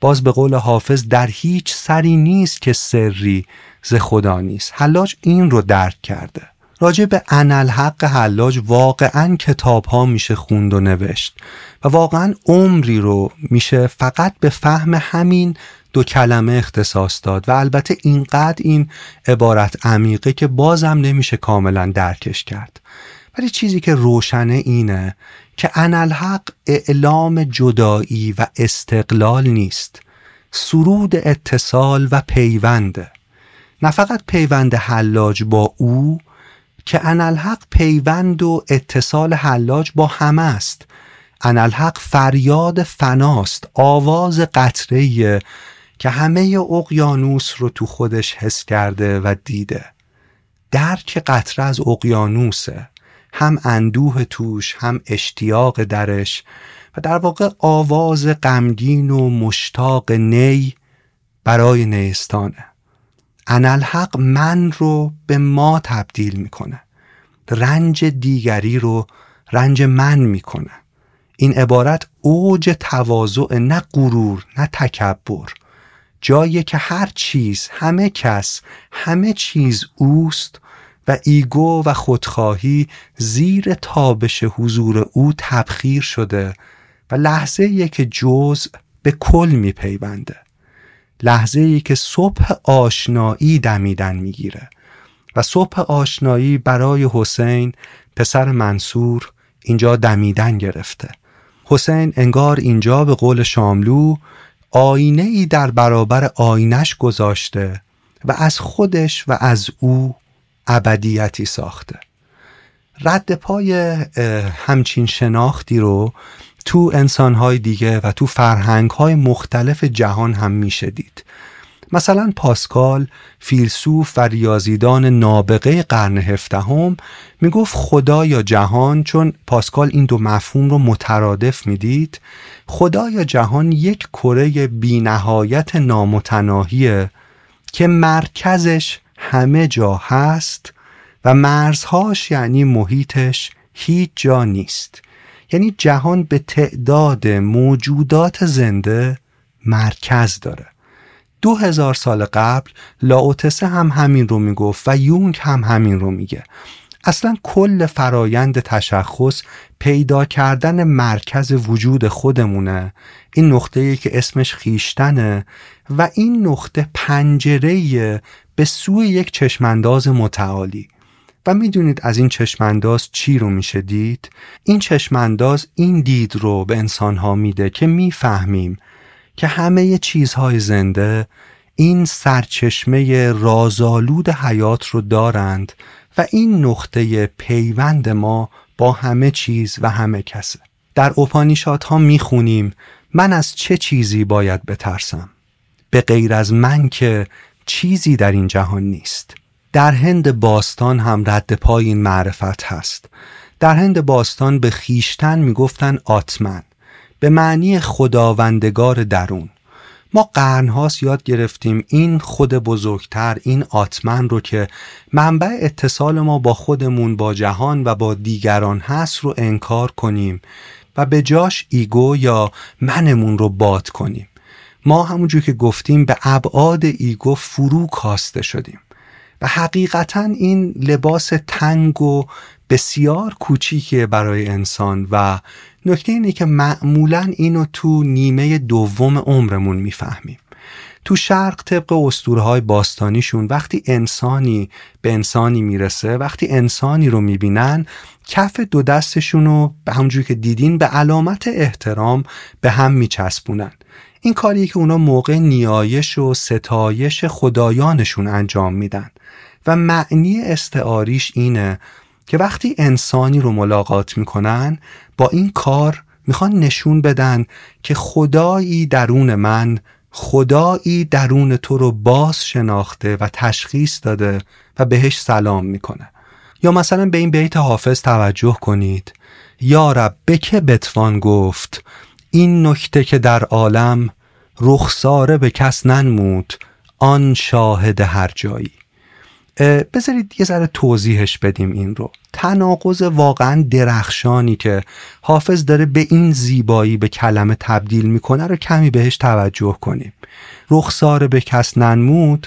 باز به قول حافظ در هیچ سری نیست که سری ز خدا نیست. حلاج این رو درک کرده. راجع به انالحق حلاج واقعا کتاب ها میشه خوند و نوشت و واقعا عمری رو میشه فقط به فهم همین دو کلمه اختصاص داد و البته اینقدر این عبارت عمیقه که بازم نمیشه کاملا درکش کرد. ولی چیزی که روشنه اینه که انالحق اعلام جدایی و استقلال نیست. سرود اتصال و پیونده نه فقط پیوند حلاج با او که انالحق پیوند و اتصال حلاج با همه است. انالحق فریاد فناست آواز قطره که همه اقیانوس رو تو خودش حس کرده و دیده. درک قطره از اقیانوسه هم اندوه توش هم اشتیاق درش و در واقع آواز غمگین و مشتاق نی برای نیستانه. انالحق من رو به ما تبدیل می‌کنه. رنج دیگری رو رنج من می‌کنه. این عبارت اوج تواضع نه غرور نه تکبر. جایی که هر چیز همه کس همه چیز اوست و ایگو و خودخواهی زیر تابش حضور او تبخیر شده و لحظه که جزء به کل میپیونده. لحظه ای که صبح آشنایی دمیدن می‌گیره و صبح آشنایی برای حسین پسر منصور اینجا دمیدن گرفته. حسین انگار اینجا به قول شاملو آینه ای در برابر آینش گذاشته و از خودش و از او ابدیتی ساخته. رد پای همچین شناختی رو تو انسانهای دیگه و تو فرهنگهای مختلف جهان هم میشه دید. مثلا پاسکال فیلسوف و ریاضیدان نابغه قرن هفدهم می‌گفت خدا یا جهان چون پاسکال این دو مفهوم رو مترادف می‌دید خدا یا جهان یک کره بینهایت نامتناهیه که مرکزش همه جا هست و مرزهاش یعنی محیطش هیچ جا نیست. یعنی جهان به تعداد موجودات زنده مرکز داره. دو هزار سال قبل لاوتسه هم همین رو می‌گفت و یونگ هم همین رو میگه. اصلا کل فرایند تشخص پیدا کردن مرکز وجود خودمونه. این نقطه که اسمش خیشتنه و این نقطه پنجره به سوی یک چشمانداز متعالی. و می‌دونید از این چشمانداز چی رو میشه دید؟ این چشمانداز این دید رو به انسانها میده که می‌فهمیم که همه چیزهای زنده این سرچشمه رازآلود حیات رو دارند و این نقطه پیوند ما با همه چیز و همه کسه. در اوپانیشات ها می‌خونیم من از چه چیزی باید بترسم؟ به غیر از من که چیزی در این جهان نیست. در هند باستان هم رد پای این معرفت هست. در هند باستان به خیشتن می‌گفتن آتمن به معنی خداوندگار درون. ما قرنهاست یاد گرفتیم این خود بزرگتر این آتمن رو که منبع اتصال ما با خودمون با جهان و با دیگران هست رو انکار کنیم و به جاش ego یا منمون رو باد کنیم. ما همونجور که گفتیم به ابعاد ego فرو کاسته شدیم. و حقیقتا این لباس تنگ و بسیار کوچیکه برای انسان و نکته اینه که معمولا اینو تو نیمه دوم عمرمون می‌فهمیم. تو شرق طبق اسطوره های باستانیشون وقتی انسانی به انسانی می‌رسه وقتی انسانی رو می‌بینن کف دو دستشون رو به همجوری که دیدین به علامت احترام به هم میچسبونن. این کاریه که اونا موقع نیایش و ستایش خدایانشون انجام میدن. و معنی استعاریش اینه که وقتی انسانی رو ملاقات می‌کنن با این کار می‌خوان نشون بدن که خدایی درون من خدایی درون تو رو باز شناخته و تشخیص داده و بهش سلام می‌کنه. یا مثلا به این بیت حافظ توجه کنید. یا رب به که بتوان گفت؟ این نکته که در عالم رخساره به کس ننمود آن شاهد هر جایی. بذارید یه ذره توضیحش بدیم این رو. تناقض واقعا درخشانی که حافظ داره به این زیبایی به کلمه تبدیل می‌کنه رو کمی بهش توجه کنیم. رخسار به کس ننمود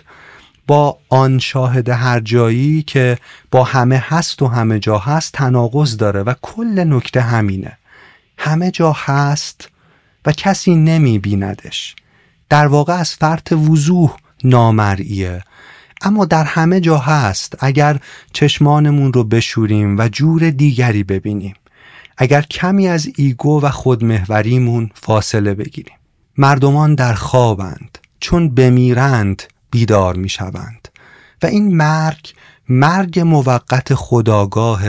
با آن شاهد هر جایی که با همه هست و همه جا هست تناقض داره و کل نکته همینه. همه جا هست و کسی نمی بیندش در واقع از فرط وضوح نامرئیه. اما در همه جا هست اگر چشمانمون رو بشوریم و جور دیگری ببینیم. اگر کمی از ایگو و خودمهوریمون فاصله بگیریم. مردمان در خوابند چون بمیرند بیدار می‌شوند. و این مرگ مرگ موقت خداگاه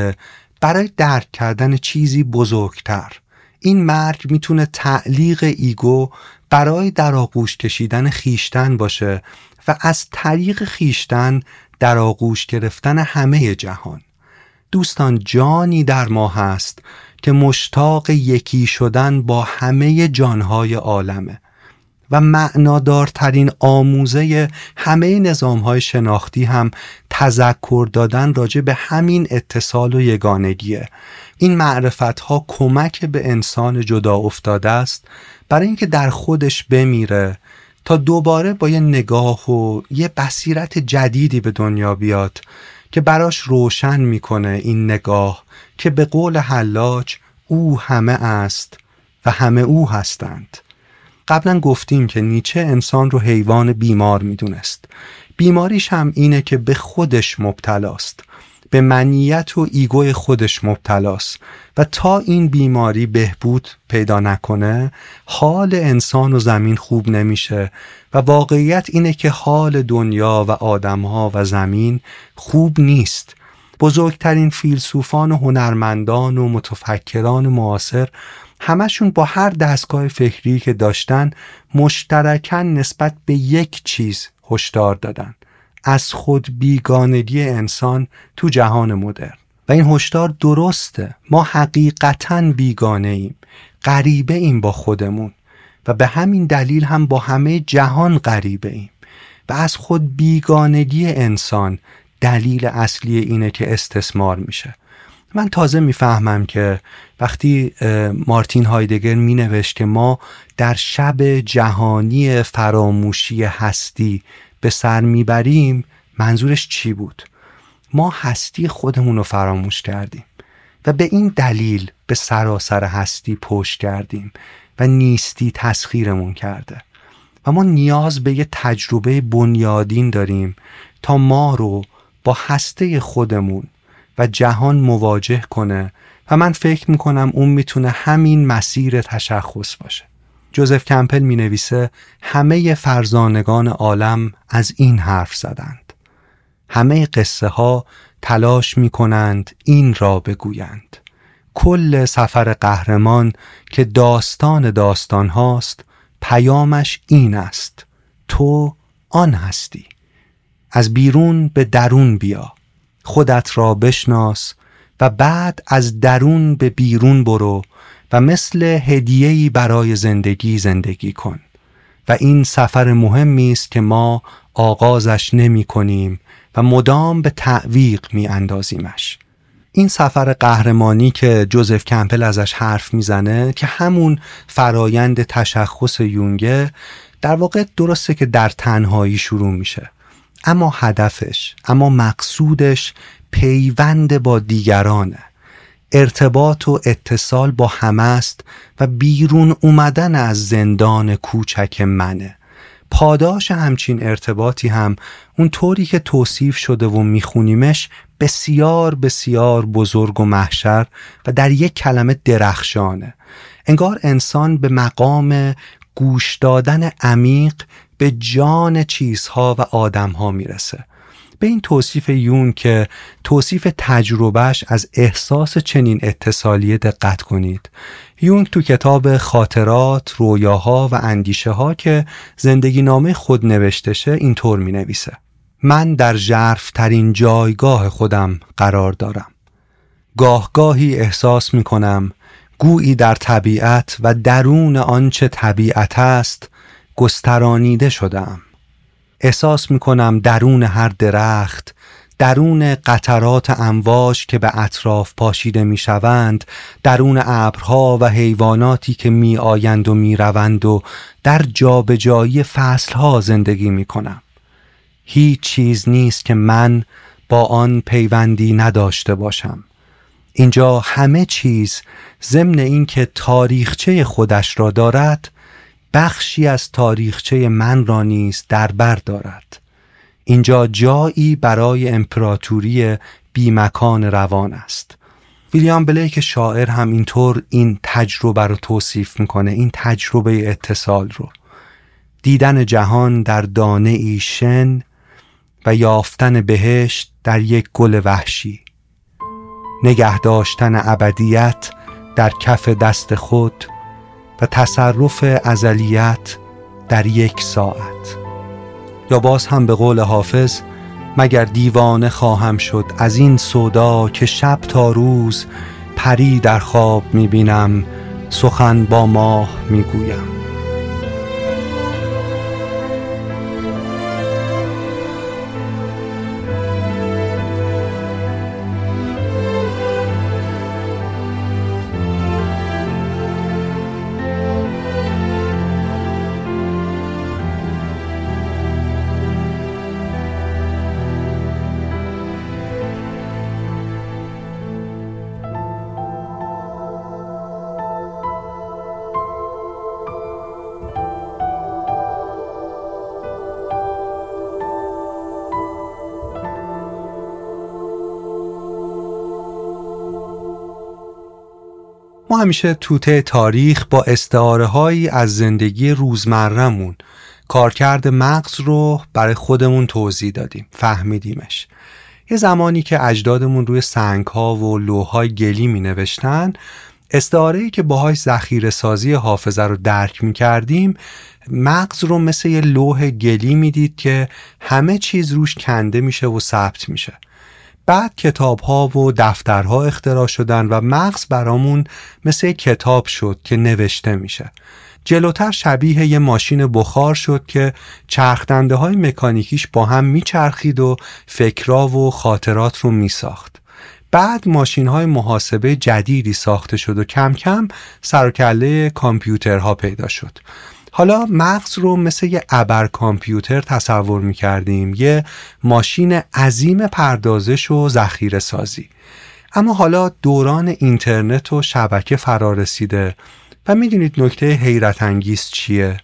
برای درک کردن چیزی بزرگتر. این مرگ می‌تونه تعلیق ایگو برای در آغوش کشیدن خیشتن باشه و از طریق خیشتن در آغوش گرفتن همه جهان. دوستان جانی در ما هست که مشتاق یکی شدن با همه جانهای عالمه و معنادارترین آموزه همه نظامهای شناختی هم تذکر دادن راجع به همین اتصال و یگانگیه. این معرفت ها کمک به انسان جدا افتاده است برای اینکه در خودش بمیره تا دوباره با یه نگاه و یه بصیرت جدیدی به دنیا بیاد که براش روشن می‌کنه این نگاه که به قول حلاج او همه است و همه او هستند. قبلا گفتیم که نیچه انسان رو حیوان بیمار می‌دونست. بیماریش هم اینه که به خودش مبتلاست. به منیت و ایگوی خودش مبتلاست و تا این بیماری بهبود پیدا نکنه حال انسان و زمین خوب نمیشه و واقعیت اینه که حال دنیا و آدمها و زمین خوب نیست. بزرگترین فیلسوفان و هنرمندان و متفکران معاصر همشون با هر دستگاه فکری که داشتن مشترکن نسبت به یک چیز هشدار دادن. از خود بیگانگی انسان تو جهان مدرن. و این هشدار درسته. ما حقیقتا بیگانه ایم غریبه ایم با خودمون. و به همین دلیل هم با همه جهان غریبه ایم و از خود بیگانگی انسان دلیل اصلی اینه که استثمار میشه. من تازه می‌فهمم که وقتی مارتین هایدگر می نوشت که ما در شب جهانی فراموشی هستی به سر می‌بریم منظورش چی بود؟ ما هستی خودمون رو فراموش کردیم و به این دلیل به سراسر هستی پشت کردیم و نیستی تسخیرمون کرده. و ما نیاز به یه تجربه بنیادین داریم تا ما رو با هسته خودمون و جهان مواجه کنه و من فکر می‌کنم اون می‌تونه همین مسیر تشخص باشه. جوزف کمپل می نویسه همه فرزانگان عالم از این حرف زدند. همه قصه ها تلاش می کنند این را بگویند. کل سفر قهرمان که داستان داستان هاست پیامش این است. تو آن هستی. از بیرون به درون بیا. خودت را بشناس و بعد از درون به بیرون برو و مثل هدیه‌ای برای زندگی زندگی کن. و این سفر مهمی است که ما آغازش نمی کنیم و مدام به تعویق می اندازیمش. این سفر قهرمانی که جوزف کمپل ازش حرف می‌زنه که همون فرایند تشخص یونگه در واقع درسته که در تنهایی شروع میشه. اما هدفش اما مقصودش پیوند با دیگرانه. ارتباط و اتصال با همه است و بیرون اومدن از زندان کوچک منه. پاداش همچین ارتباطی هم اون طوری که توصیف شده و میخونیمش بسیار بسیار بزرگ و محشر و در یک کلمه درخشانه. انگار انسان به مقام گوش دادن عمیق به جان چیزها و آدمها می‌رسه. به این توصیف یون که توصیف تجربهش از احساس چنین اتصالی دقت کنید. یونگ تو کتاب خاطرات، رویاها و اندیشه ها که زندگی نامه خود نوشتشه اینطور می نویسه من در جرف ترین جایگاه خودم قرار دارم. گاه گاهی احساس می کنم گویی در طبیعت و درون آنچه طبیعت است گسترانیده شدم احساس می کنم درون هر درخت درون قطرات امواج که به اطراف پاشیده می شوند درون ابرها و حیواناتی که می آیند و می روند و در جابجایی فصلها زندگی می کنم هیچ چیز نیست که من با آن پیوندی نداشته باشم. اینجا همه چیز ضمن اینکه تاریخچه خودش را دارد بخشی از تاریخچه من را نیز در بر دارد. اینجا جایی برای امپراتوری بیمکان روان است. ویلیام بلیک شاعر هم اینطور این تجربه رو توصیف می‌کنه این تجربه اتصال رو. دیدن جهان در دانه ای شن و یافتن بهشت در یک گل وحشی. نگه داشتن ابدیت در کف دست خود و تصرف ازلیت در یک ساعت. یا باز هم به قول حافظ مگر دیوانه خواهم شد از این صدا که شب تا روز پری در خواب می‌بینم سخن با ماه می‌گویم. همیشه توته تاریخ با استعاره هایی از زندگی روزمرهمون. کارکرد مغز رو برای خودمون توضیح دادیم فهمیدیمش. یه زمانی که اجدادمون روی سنگ ها و لوهای گلی می نوشتن استعاره که باهاش ذخیره سازی حافظه رو درک می کردیم مغز رو مثل یه لوح گلی می‌دید که همه چیز روش کنده میشه و ثبت میشه. بعد کتاب ها و دفترها اختراع شدن و مغز برامون مثل کتاب شد که نوشته میشه. جلوتر شبیه یه ماشین بخار شد که چرخدنده های مکانیکیش با هم میچرخید و فکرا و خاطرات رو میساخت. بعد ماشین های محاسبه جدیدی ساخته شد و کم کم سرکله کامپیوترها پیدا شد. حالا مغز رو مثل یه ابر کامپیوتر تصور می کردیم یه ماشین عظیم پردازش و ذخیره سازی اما حالا دوران اینترنت و شبکه فرا رسیده و می‌دونید نکته حیرت انگیز چیه؟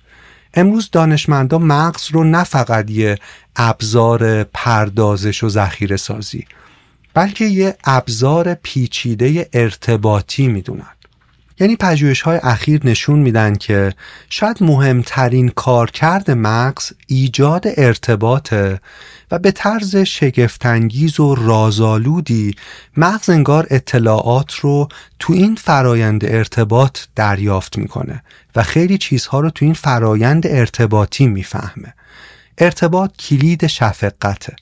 امروز دانشمندا مغز رو نه فقط یه ابزار پردازش و ذخیره سازی بلکه یه ابزار پیچیده ارتباطی می‌دونن یعنی پژوهش های اخیر نشون میدن که شاید مهمترین کارکرد مغز ایجاد ارتباطه و به طرز شگفتانگیز و رازآلودی مغز انگار اطلاعات رو تو این فرایند ارتباط دریافت می‌کنه و خیلی چیزها رو تو این فرایند ارتباطی می‌فهمه. ارتباط کلید شفقته.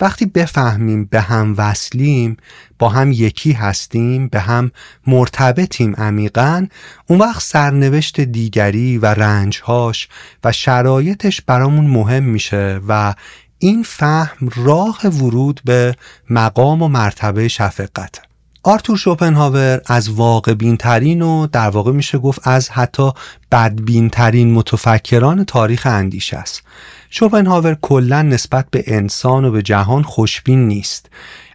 وقتی بفهمیم به هم وصلیم با هم یکی هستیم به هم مرتبطیم عمیقا اون وقت سرنوشت دیگری و رنجهاش و شرایطش برامون مهم میشه و این فهم راه ورود به مقام و مرتبه شفقت. آرتور شوپنهاور از واقع بینترین و در واقع میشه گفت از حتی بدبینترین متفکران تاریخ اندیشه است. شوپنهاور کلا نسبت به انسان و به جهان خوشبین نیست.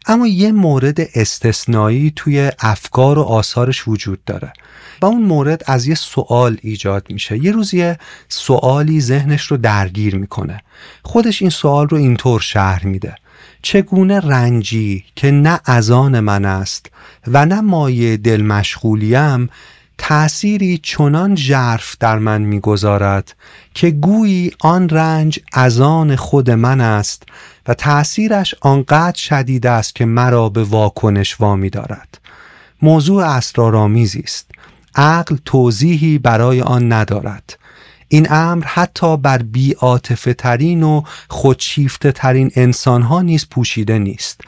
اما یه مورد استثنایی توی افکار و آثارش وجود داره. و اون مورد از یه سوال ایجاد میشه. یه روز یه سوالی ذهنش رو درگیر می‌کنه. خودش این سوال رو اینطور شهر میده. چگونه رنجی که نه ازان من است و نه مایه دل مشغولیم تأثیری چنان ژرف در من می‌گذارد که گویی آن رنج از آن خود من است و تأثیرش آنقدر شدید است که مرا به واکنش وامی دارد. موضوع اسرارآمیزی است. عقل توضیحی برای آن ندارد. این امر حتی بر بیاتفه ترین و خودشیفته ترین انسان ها نیز پوشیده نیست.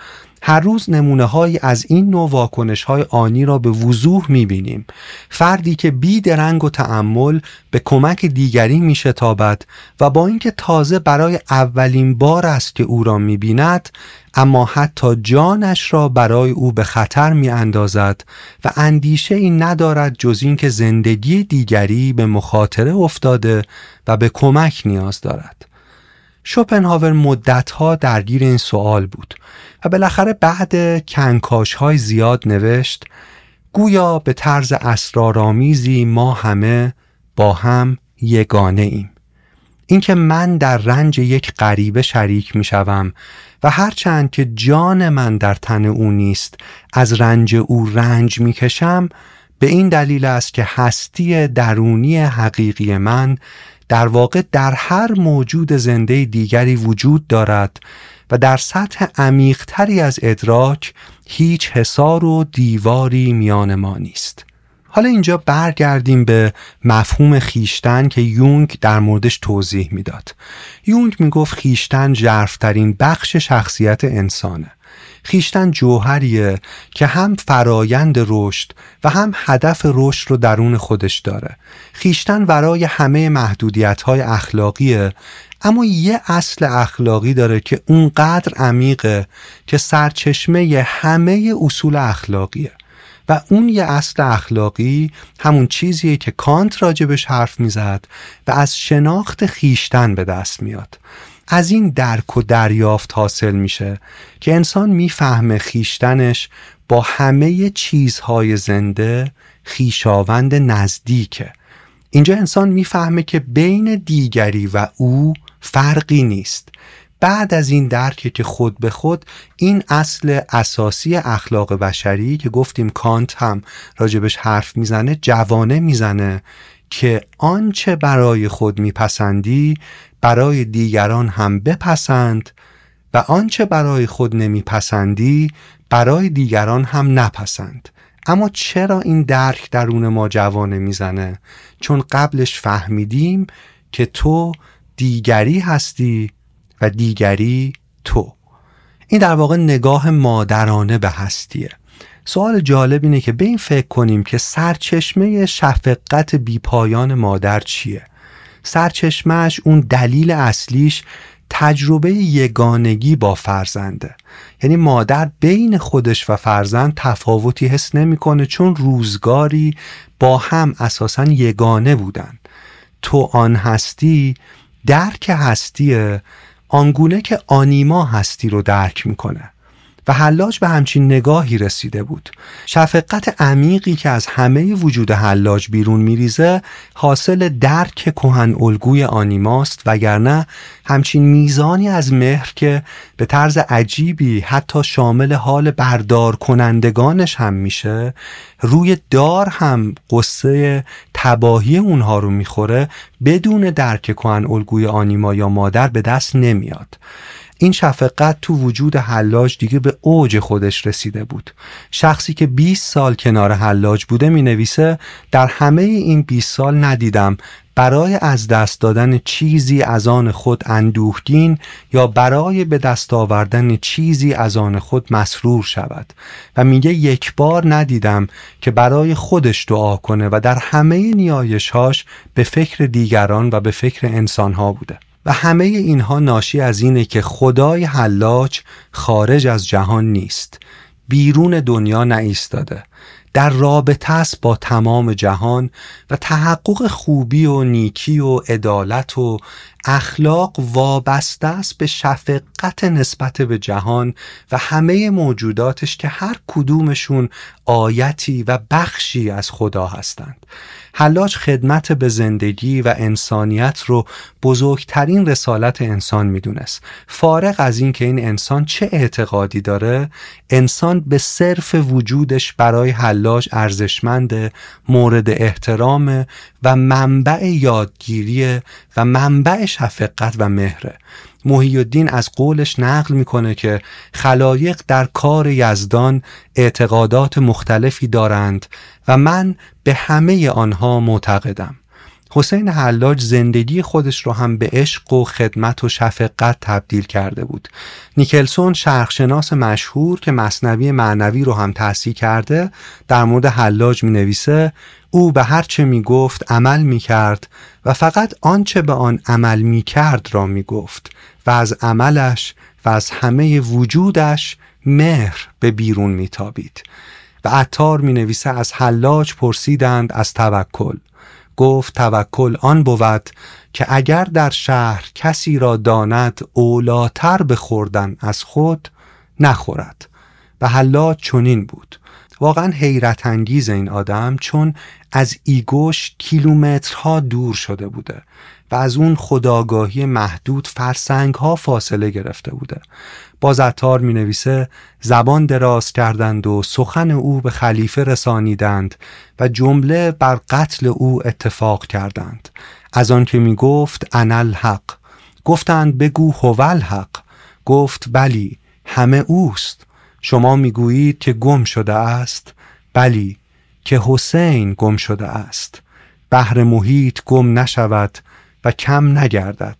هر روز نمونه های از این نوع واکنش های آنی را به وضوح می‌بینیم. فردی که بی درنگ و تعمل به کمک دیگری می شتابد و با اینکه تازه برای اولین بار است که او را می بیند اما حتی جانش را برای او به خطر می اندازد و اندیشه این ندارد جز اینکه زندگی دیگری به مخاطره افتاده و به کمک نیاز دارد. شوپنهاور مدتها درگیر این سوال بود. بالاخره بعد کنکاش های زیاد نوشت گویا به طرز اسرارآمیزی ما همه با هم یگانه ایم. اینکه من در رنج یک غریبه شریک می شوم و هرچند که جان من در تن او نیست از رنج او رنج می کشم به این دلیل است که هستی درونی حقیقی من در واقع در هر موجود زنده دیگری وجود دارد و در سطح عمیقتری از ادراک هیچ حصار و دیواری میان ما نیست حالا اینجا برگردیم به مفهوم خیشتن که یونگ در موردش توضیح می‌داد. یونگ می‌گفت خیشتن جرفترین بخش شخصیت انسانه. خیشتن جوهریه که هم فرایند رشد و هم هدف رشد رو درون خودش داره. خیشتن ورای همه محدودیت های اخلاقیه اما یه اصل اخلاقی داره که اونقدر عمیقه که سرچشمه همه اصول اخلاقیه. و اون یه اصل اخلاقی همون چیزیه که کانت راجبش حرف می‌زد و از شناخت خیشتن به دست میاد. از این درک و دریافت حاصل میشه که انسان می‌فهمه خیشتنش با همه چیزهای زنده خیشاوند نزدیکه. اینجا انسان می‌فهمه که بین دیگری و او فرقی نیست. بعد از این درک که خود به خود این اصل اساسی اخلاق بشری که گفتیم کانت هم راجبش حرف می‌زنه جوانه می‌زنه که آنچه برای خود میپسندی برای دیگران هم بپسند و آنچه برای خود نمیپسندی برای دیگران هم نپسند. اما چرا این درک درون ما جوانه می‌زنه؟ چون قبلش فهمیدیم که تو دیگری هستی و دیگری تو. این در واقع نگاه مادرانه به هستیه. سوال جالب اینه که به این فکر کنیم که سرچشمه شفقت بیپایان مادر چیه؟ سرچشمهش اون دلیل اصلیش تجربه یگانگی با فرزنده. یعنی مادر بین خودش و فرزند تفاوتی حس نمی‌کنه چون روزگاری با هم اساسا یگانه بودن. تو آن هستی درک هستیه آنگونه که آنیما هستی رو درک می‌کنه. و حلاج به همچین نگاهی رسیده بود. شفقت عمیقی که از همه وجود حلاج بیرون میریزه حاصل درک کهن الگوی آنیماست وگرنه همچین میزانی از مهر که به طرز عجیبی حتی شامل حال بردار کنندگانش هم میشه روی دار هم قصه تباهی اونها رو می‌خوره بدون درک کهن الگوی آنیما یا مادر به دست نمیاد. این شفقت تو وجود حلاج دیگه به اوج خودش رسیده بود. شخصی که 20 سال کنار حلاج بوده می نویسه در همه این 20 سال ندیدم برای از دست دادن چیزی از آن خود اندوهگین یا برای به دست آوردن چیزی از آن خود مسرور شود. و میگه یک بار ندیدم که برای خودش دعا کنه و در همه نیایشهاش به فکر دیگران و به فکر انسانها بوده. و همه اینها ناشی از اینه که خدای حلاج خارج از جهان نیست. بیرون دنیا نایستاده. در رابطه است با تمام جهان و تحقق خوبی و نیکی و عدالت و اخلاق وابسته است به شفقت نسبت به جهان و همه موجوداتش که هر کدومشون آیتی و بخشی از خدا هستند. حلاج خدمت به زندگی و انسانیت رو بزرگترین رسالت انسان می‌دونست. فارغ از اینکه این انسان چه اعتقادی داره انسان به صرف وجودش برای حلاج ارزشمند مورد احترام و منبع یادگیری و منبع شفقت و مهره محی الدین از قولش نقل می‌کنه که خلایق در کار یزدان اعتقادات مختلفی دارند و من به همه آنها معتقدم. حسین حلاج زندگی خودش رو هم به عشق و خدمت و شفقت تبدیل کرده بود. نیکلسون شرخشناس مشهور که مصنوی معنوی رو هم تحصیل کرده در مورد حلاج می نویسه او به هر چه می گفت عمل می کرد و فقط آنچه به آن عمل می کرد را می گفت و از عملش و از همه وجودش مهر به بیرون میتابید. و عطار می نویسه از حلاج پرسیدند از توکل. گفت توکل آن بود که اگر در شهر کسی را داند اولاتر بخوردن از خود نخورد. و حلاج چنین بود. واقعا حیرت انگیز این آدم چون از ایگوش کیلومترها دور شده بوده و از اون خداگاهی محدود فرسنگ ها فاصله گرفته بوده. بازتار می نویسه زبان دراز کردند و سخن او به خلیفه رسانیدند و جمله بر قتل او اتفاق کردند. از آن که می گفت انل حق. گفتند بگو هول حق. گفت بلی همه اوست. شما می‌گویید که گم شده است. بلی که حسین گم شده است. بحر محیط گم نشود و کم نگردد.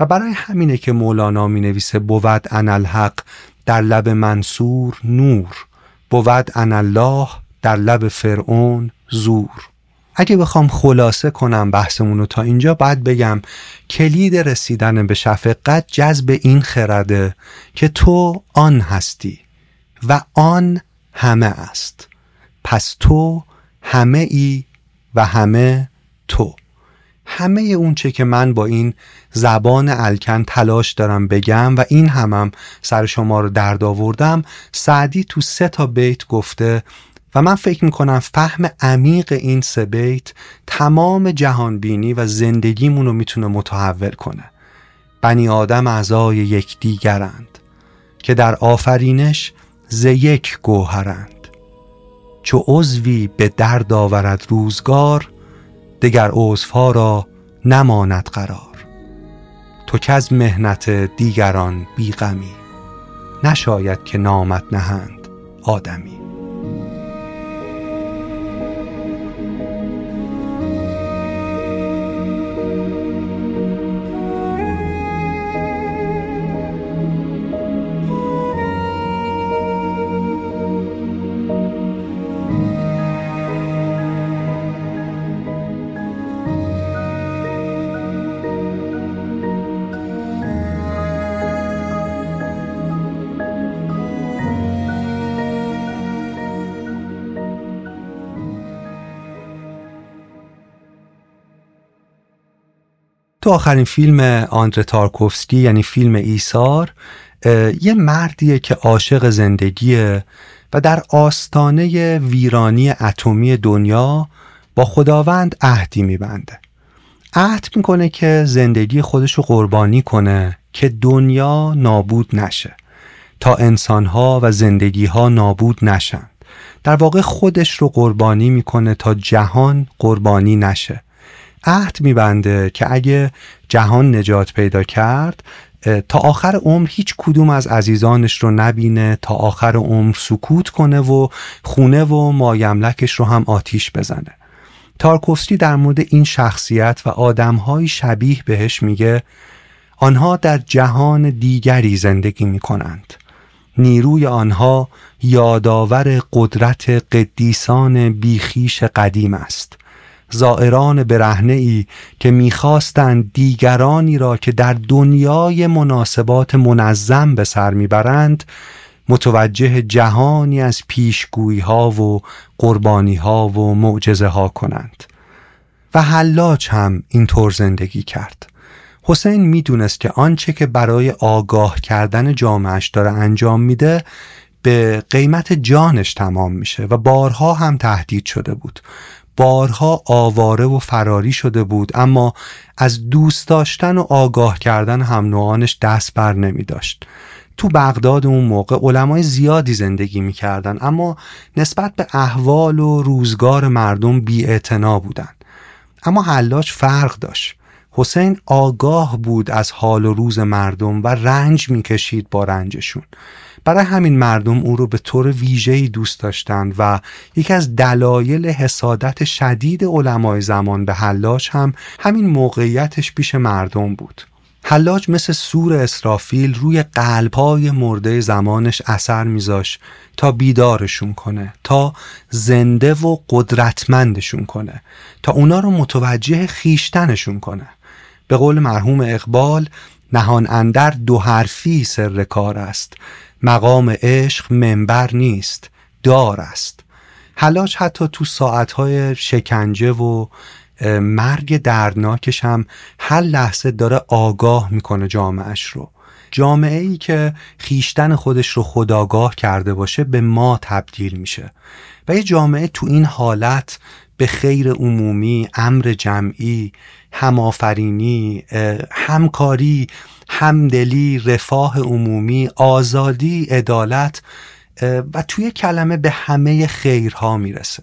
و برای همینه که مولانا می نویسه بود الحق در لب منصور نور بود الله در لب فرعون زور. اگه بخوام خلاصه کنم بحثمون رو تا اینجا باید بگم کلید رسیدن به شفقت جذب این خرده که تو آن هستی و آن همه است. پس تو همه ای و همه تو. همه اون چه که من با این زبان الکن تلاش دارم بگم و این همم سر شما رو درد آوردم. سعدی تو سه تا بیت گفته و من فکر می‌کنم فهم عمیق این سه بیت تمام جهانبینی و زندگیمون رو می‌تونه متحول کنه. بنی آدم اعضای یکدیگرند که در آفرینش ز یک گوهرند. چو عضوی به درد آورد روزگار دگر عضوها را نماند قرار. تو که از مهنت دیگران بیغمی نشاید که نامت نهند آدمی. تو آخرین فیلم آندره تارکوفسکی یعنی فیلم ایثار یه مردیه که عاشق زندگیه و در آستانه ویرانی اتمی دنیا با خداوند عهدی میبنده. عهد می‌کنه که زندگی خودش رو قربانی کنه که دنیا نابود نشه تا انسانها و زندگیها نابود نشن. در واقع خودش رو قربانی می‌کنه تا جهان قربانی نشه. عهد میبنده که اگه جهان نجات پیدا کرد تا آخر عمر هیچ کدوم از عزیزانش رو نبینه تا آخر عمر سکوت کنه و خونه و مایملکش رو هم آتیش بزنه. تارکوفسکی در مورد این شخصیت و آدمهای شبیه بهش میگه آنها در جهان دیگری زندگی می کنند نیروی آنها یادآور قدرت قدیسان بیخیش قدیم است. زائران برهنه ای که می‌خواستند دیگرانی را که در دنیای مناسبات منظم به سر می‌برند متوجه جهانی از پیشگویی ها و قربانی ها و معجزه ها کنند. و حلاج هم اینطور زندگی کرد. حسین می‌دونست که آنچه که برای آگاه کردن جامعش داره انجام میده به قیمت جانش تمام میشه و بارها هم تهدید شده بود. بارها آواره و فراری شده بود اما از دوست داشتن و آگاه کردن هم نوعانش دست بر نمی داشت. تو بغداد اون موقع علمای زیادی زندگی می‌کردن اما نسبت به احوال و روزگار مردم بی بودن. اما حلاج فرق داشت. حسین آگاه بود از حال و روز مردم و رنج می‌کشید با رنجشون. برای همین مردم او رو به طور ویژه‌ای دوست داشتند و یکی از دلایل حسادت شدید علمای زمان به حلاج هم همین موقعیتش پیش مردم بود. حلاج مثل سور اسرافیل روی قلبهای مرده زمانش اثر میذاش تا بیدارشون کنه تا زنده و قدرتمندشون کنه تا اونا رو متوجه خیشتنشون کنه. به قول مرحوم اقبال نهان اندر دو حرفی سر کار است. مقام عشق منبر نیست دار است. حلاج حتی تو ساعتهای شکنجه و مرگ دردناکش هم هر لحظه داره آگاه می‌کنه جامعهش رو. جامعه ای که خیشتن خودش رو خداگاه کرده باشه به ما تبدیل میشه. و یه جامعه تو این حالت به خیر عمومی امر جمعی همآفرینی همکاری همدلی رفاه عمومی آزادی عدالت و توی کلمه به همه خیرها می‌رسه.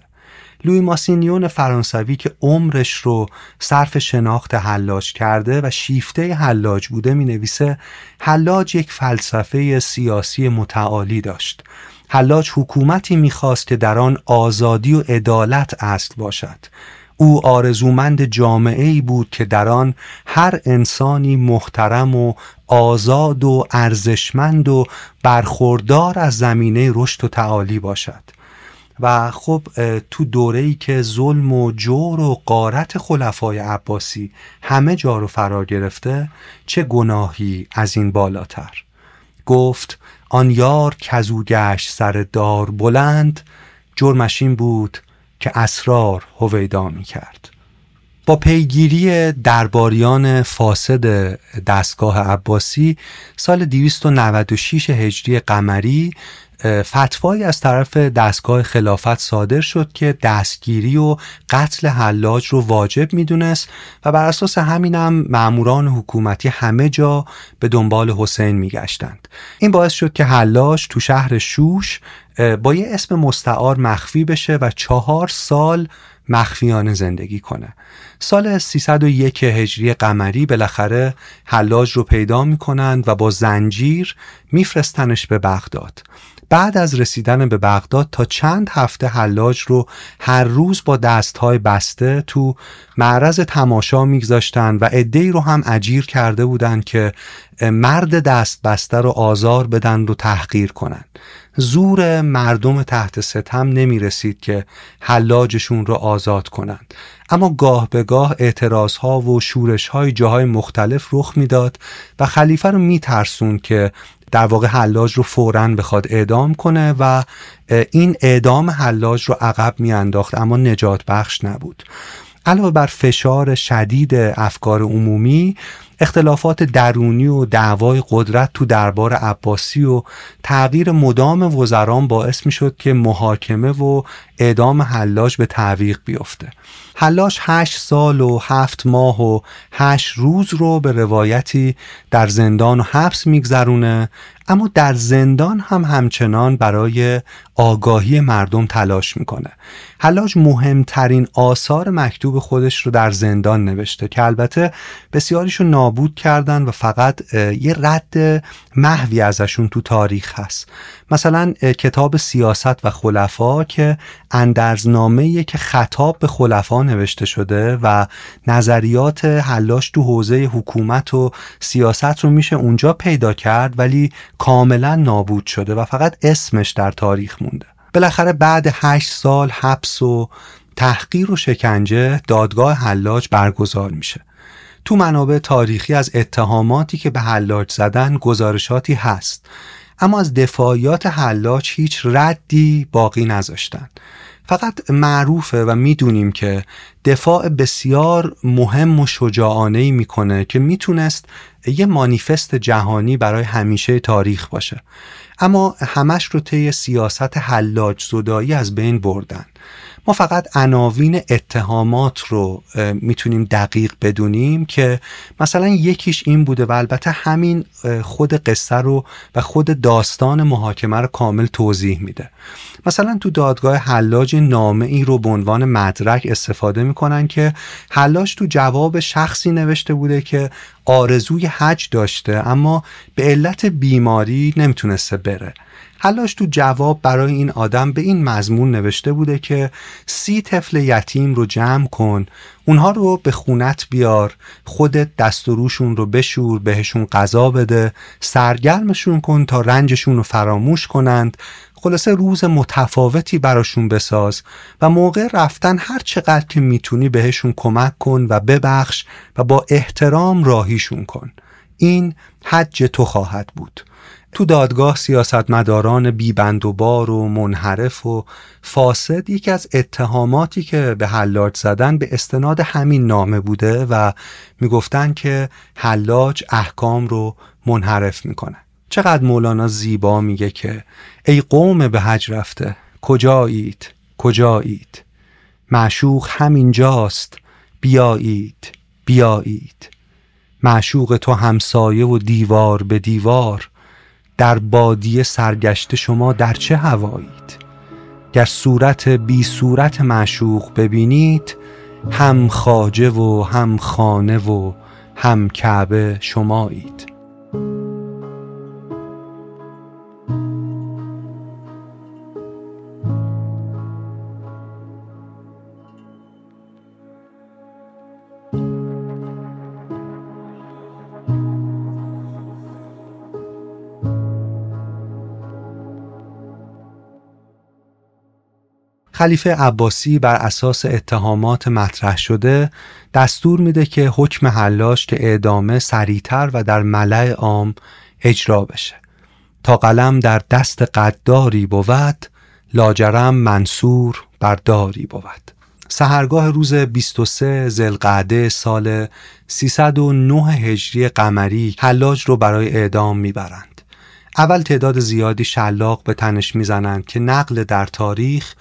لوی ماسینیون فرانسوی که عمرش رو صرف شناخت حلاج کرده و شیفته حلاج بوده می نویسه حلاج یک فلسفه سیاسی متعالی داشت. حلاج حکومتی می‌خواست که در آن آزادی و عدالت اصل باشد. او آرزومند ای بود که در آن هر انسانی محترم و آزاد و ارزشمند و برخوردار از زمینه رشد و تعالی باشد. و خب تو دوره ای که ظلم و جور و قارت خلفای عباسی همه جا رو فرا گرفته چه گناهی از این بالاتر؟ گفت آن یار کزو گشت سر دار بلند جرمش این بود که اسرار هویدا می کرد با پیگیری درباریان فاسد دستگاه عباسی سال 296 هجری قمری فتوایی از طرف دستگاه خلافت صادر شد که دستگیری و قتل حلاج رو واجب می‌دونست و بر اساس همینم ماموران حکومتی همه جا به دنبال حسین میگشتند. این باعث شد که حلاج تو شهر شوش با یه اسم مستعار مخفی بشه و چهار سال مخفیانه زندگی کنه. سال 301 هجری قمری بالاخره حلاج رو پیدا می‌کنند و با زنجیر میفرستنش به بغداد. بعد از رسیدن به بغداد تا چند هفته حلاج رو هر روز با دستهای بسته تو معرض تماشا میگذاشتن و عدهای رو هم اجیر کرده بودند که مرد دست بسته رو آزار بدن رو تحقیر کنن. زور مردم تحت ستم نمی رسید که حلاجشون رو آزاد کنند. اما گاه به گاه اعتراض ها و شورش های جاهای مختلف رخ می‌داد و خلیفه رو می ترسون که در واقع حلاج رو فورا بخواد اعدام کنه و این اعدام حلاج رو عقب میانداخت اما نجات بخش نبود. علاوه بر فشار شدید افکار عمومی اختلافات درونی و دعوای قدرت تو دربار عباسی و تغییر مدام وزران باعث می شد که محاکمه و اعدام حلاج به تعویق بیفته. حلاج هشت سال و هفت ماه و هشت روز رو به روایتی در زندان و حبس میگذرونه اما در زندان هم همچنان برای آگاهی مردم تلاش می‌کنه. حلاج مهمترین آثار مکتوب خودش رو در زندان نوشته که البته بسیاریشو نابود کردن و فقط یه رد محوی ازشون تو تاریخ هست. مثلا کتاب سیاست و خلفا که اندرزنامه که خطاب به خلفا نوشته شده و نظریات حلاش تو حوزه حکومت و سیاست رو میشه اونجا پیدا کرد ولی کاملا نابود شده و فقط اسمش در تاریخ مونده. بالاخره بعد هشت سال حبس و تحقیر و شکنجه دادگاه حلاج برگزار میشه. تو منابع تاریخی از اتهاماتی که به حلاج زدن گزارشاتی هست. اما از دفاعیات حلاج هیچ ردی باقی نذاشتن. فقط معروفه و می‌دونیم که دفاع بسیار مهم و شجاعانه ای می‌کنه که می‌تونست یه مانیفست جهانی برای همیشه تاریخ باشه. اما همش رو طی سیاست حلاج زدایی از بین بردن. ما فقط عناوین اتهامات رو می‌تونیم دقیق بدونیم که مثلا یکیش این بوده و البته همین خود قصه رو و خود داستان محاکمه رو کامل توضیح میده. مثلا تو دادگاه حلاج نامه ای رو به عنوان مدرک استفاده می‌کنن که حلاج تو جواب شخصی نوشته بوده که آرزوی حج داشته اما به علت بیماری نمی‌تونسته بره. حلاش تو جواب برای این آدم به این مضمون نوشته بوده که سی طفل یتیم رو جمع کن اونها رو به خونت بیار خودت دست و روشون رو بشور بهشون غذا بده سرگرمشون کن تا رنجشون رو فراموش کنند. خلاصه روز متفاوتی براشون بساز و موقع رفتن هر چقدر که می‌تونی بهشون کمک کن و ببخش و با احترام راهیشون کن. این حج تو خواهد بود. تو دادگاه سیاستمداران بیبند و بار و منحرف و فاسد یکی از اتهاماتی که به حلاج زدن به استناد همین نامه بوده و می‌گفتن که حلاج احکام رو منحرف می‌کنه. چقدر مولانا زیبا میگه که ای قوم به حج رفته کجایید؟ کجایید؟ معشوق همینجاست بیایید بیایید. معشوق تو همسایه و دیوار به دیوار. در بادیه سرگشته شما در چه هوایید؟ گر صورت بی صورت معشوق ببینید هم خاجه و هم خانه و هم کعبه شمایید. خلیفه عباسی بر اساس اتهامات مطرح شده دستور میده که حکم حلاش که اعدامه سریعتر و در ملع عام اجرا بشه. تا قلم در دست قداری بود لاجرم منصور بر داری بود. سهرگاه روز 23 زلقعده سال 309 هجری قمری حلاج رو برای اعدام می‌برند. اول تعداد زیادی شلاق به تنش می‌زنند که نقل در تاریخ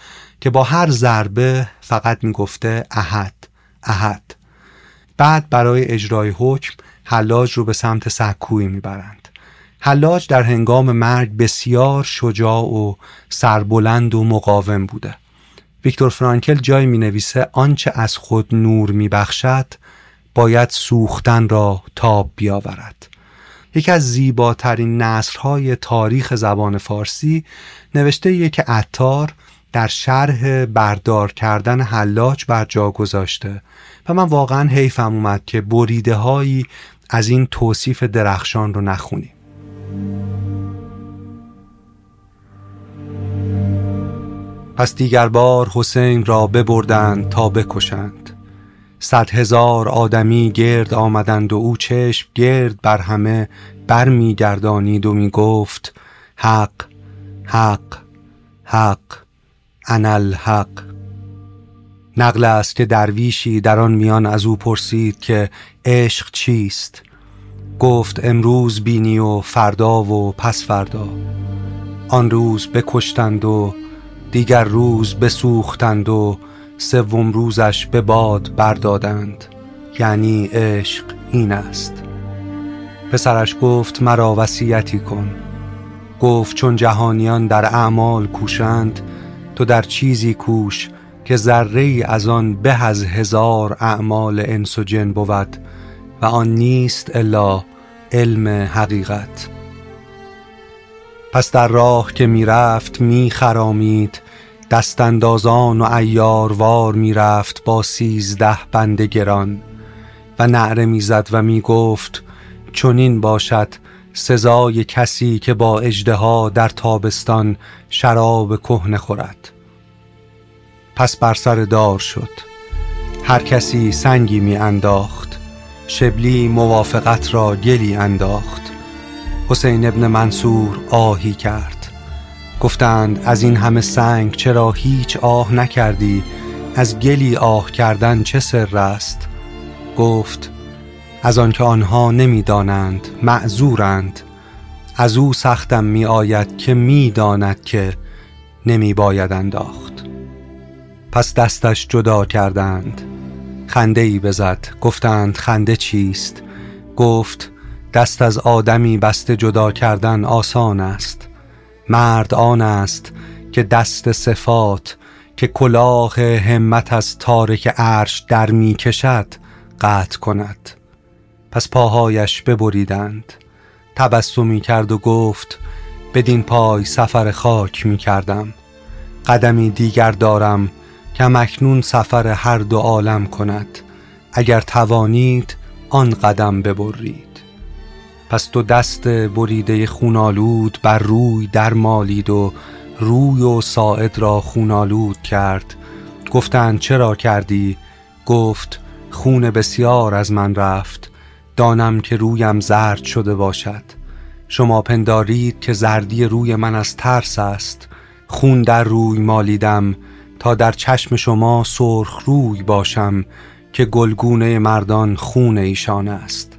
که با هر ضربه فقط می‌گفته احد احد. بعد برای اجرای حکم حلاج رو به سمت سکوی می‌برند. حلاج در هنگام مرگ بسیار شجاع و سربلند و مقاوم بوده. ویکتور فرانکل جای می نویسه آنچه از خود نور می بخشد باید سوختن را تاب بیاورد. یکی از زیباترین نصرهای تاریخ زبان فارسی نوشته که عطار در شرح بردار کردن حلاج بر جا گذاشته. و من واقعا حیفم اومد که بریده هایی از این توصیف درخشان رو نخونیم پس دیگر بار حسین را ببردند تا بکشند. صد هزار آدمی گرد آمدند و او چشم گرد بر همه برمیگردانید و می گفت حق حق حق. انا الحق نقل است که درویشی در آن میان از او پرسید که عشق چیست؟ گفت امروز بینی و فردا و پس فردا. آن روز بکشتند و دیگر روز بسوختند و سوم روزش به باد بردادند. یعنی عشق این است. پسرش گفت مرا وصیتی کن. گفت چون جهانیان در اعمال کوشند تو در چیزی کوش که ذره از آن به از هزار اعمال انس و جن بود و آن نیست الا علم حقیقت. پس در راه که می‌رفت می خرامید دستاندازان و ایاروار می‌رفت با سیزده بند گران. و نعره می‌زد و می‌گفت چنین باشد سزای کسی که با اجدها در تابستان شراب کهنه خورد. پس بر سر دار شد. هر کسی سنگی می انداخت. شبلی موافقت را گلی انداخت. حسین ابن منصور آهی کرد. گفتند از این همه سنگ چرا هیچ آه نکردی؟ از گلی آه کردن چه سر است؟ گفت از آنکه آنها نمی‌دانند معذورند. از او سختم می آید که می داند که نمی باید انداخت. پس دستش جدا کردند. خنده ای بزد. گفتند خنده چیست؟ گفت دست از آدمی بسته جدا کردن آسان است. مرد آن است که دست صفات که کلاه همت از تارک عرش در می کشد قطع کند. پس پاهایش ببریدند. تبسمی کرد و گفت بدین پای سفر خاک می کردم. قدمی دیگر دارم که اکنون سفر هر دو عالم کند. اگر توانید آن قدم ببرید. پس دو دست بریده خونالود بر روی در مالید و روی و ساعد را خونالود کرد. گفتند چرا کردی؟ گفت خون بسیار از من رفت. دانم که رویم زرد شده باشد. شما پندارید که زردی روی من از ترس است. خون در روی مالیدم تا در چشم شما سرخ روی باشم که گلگونه مردان خون ایشان است.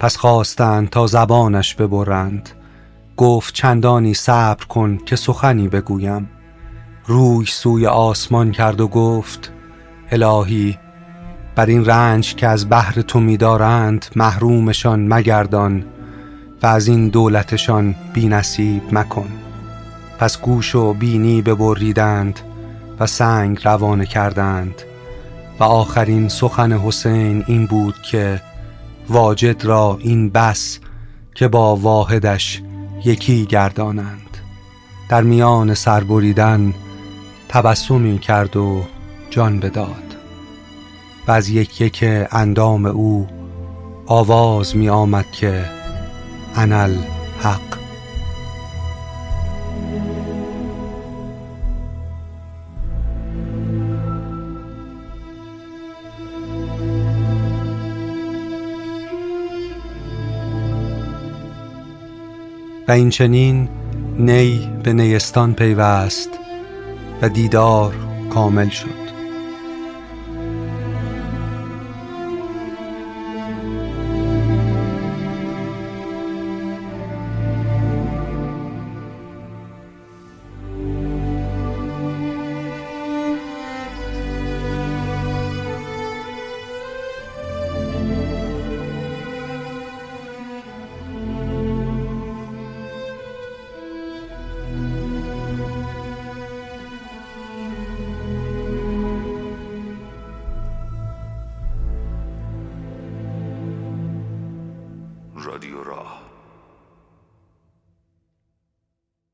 پس خواستند تا زبانش ببرند. گفت چندانی صبر کن که سخنی بگویم. روی سوی آسمان کرد و گفت الهی بر این رنج که از بحر تو میدارند محرومشان مگردان و از این دولتشان بی نصیب مکن. پس گوش و بینی ببریدند و سنگ روانه کردند. و آخرین سخن حسین این بود که واجد را این بس که با واحدش یکی گردانند. در میان سربریدن تبسمی کرد و جان بداد. و از یک یک اندام او آواز می آمد که انل حق. و این چنین نی به نیستان پیوست و دیدار کامل شد.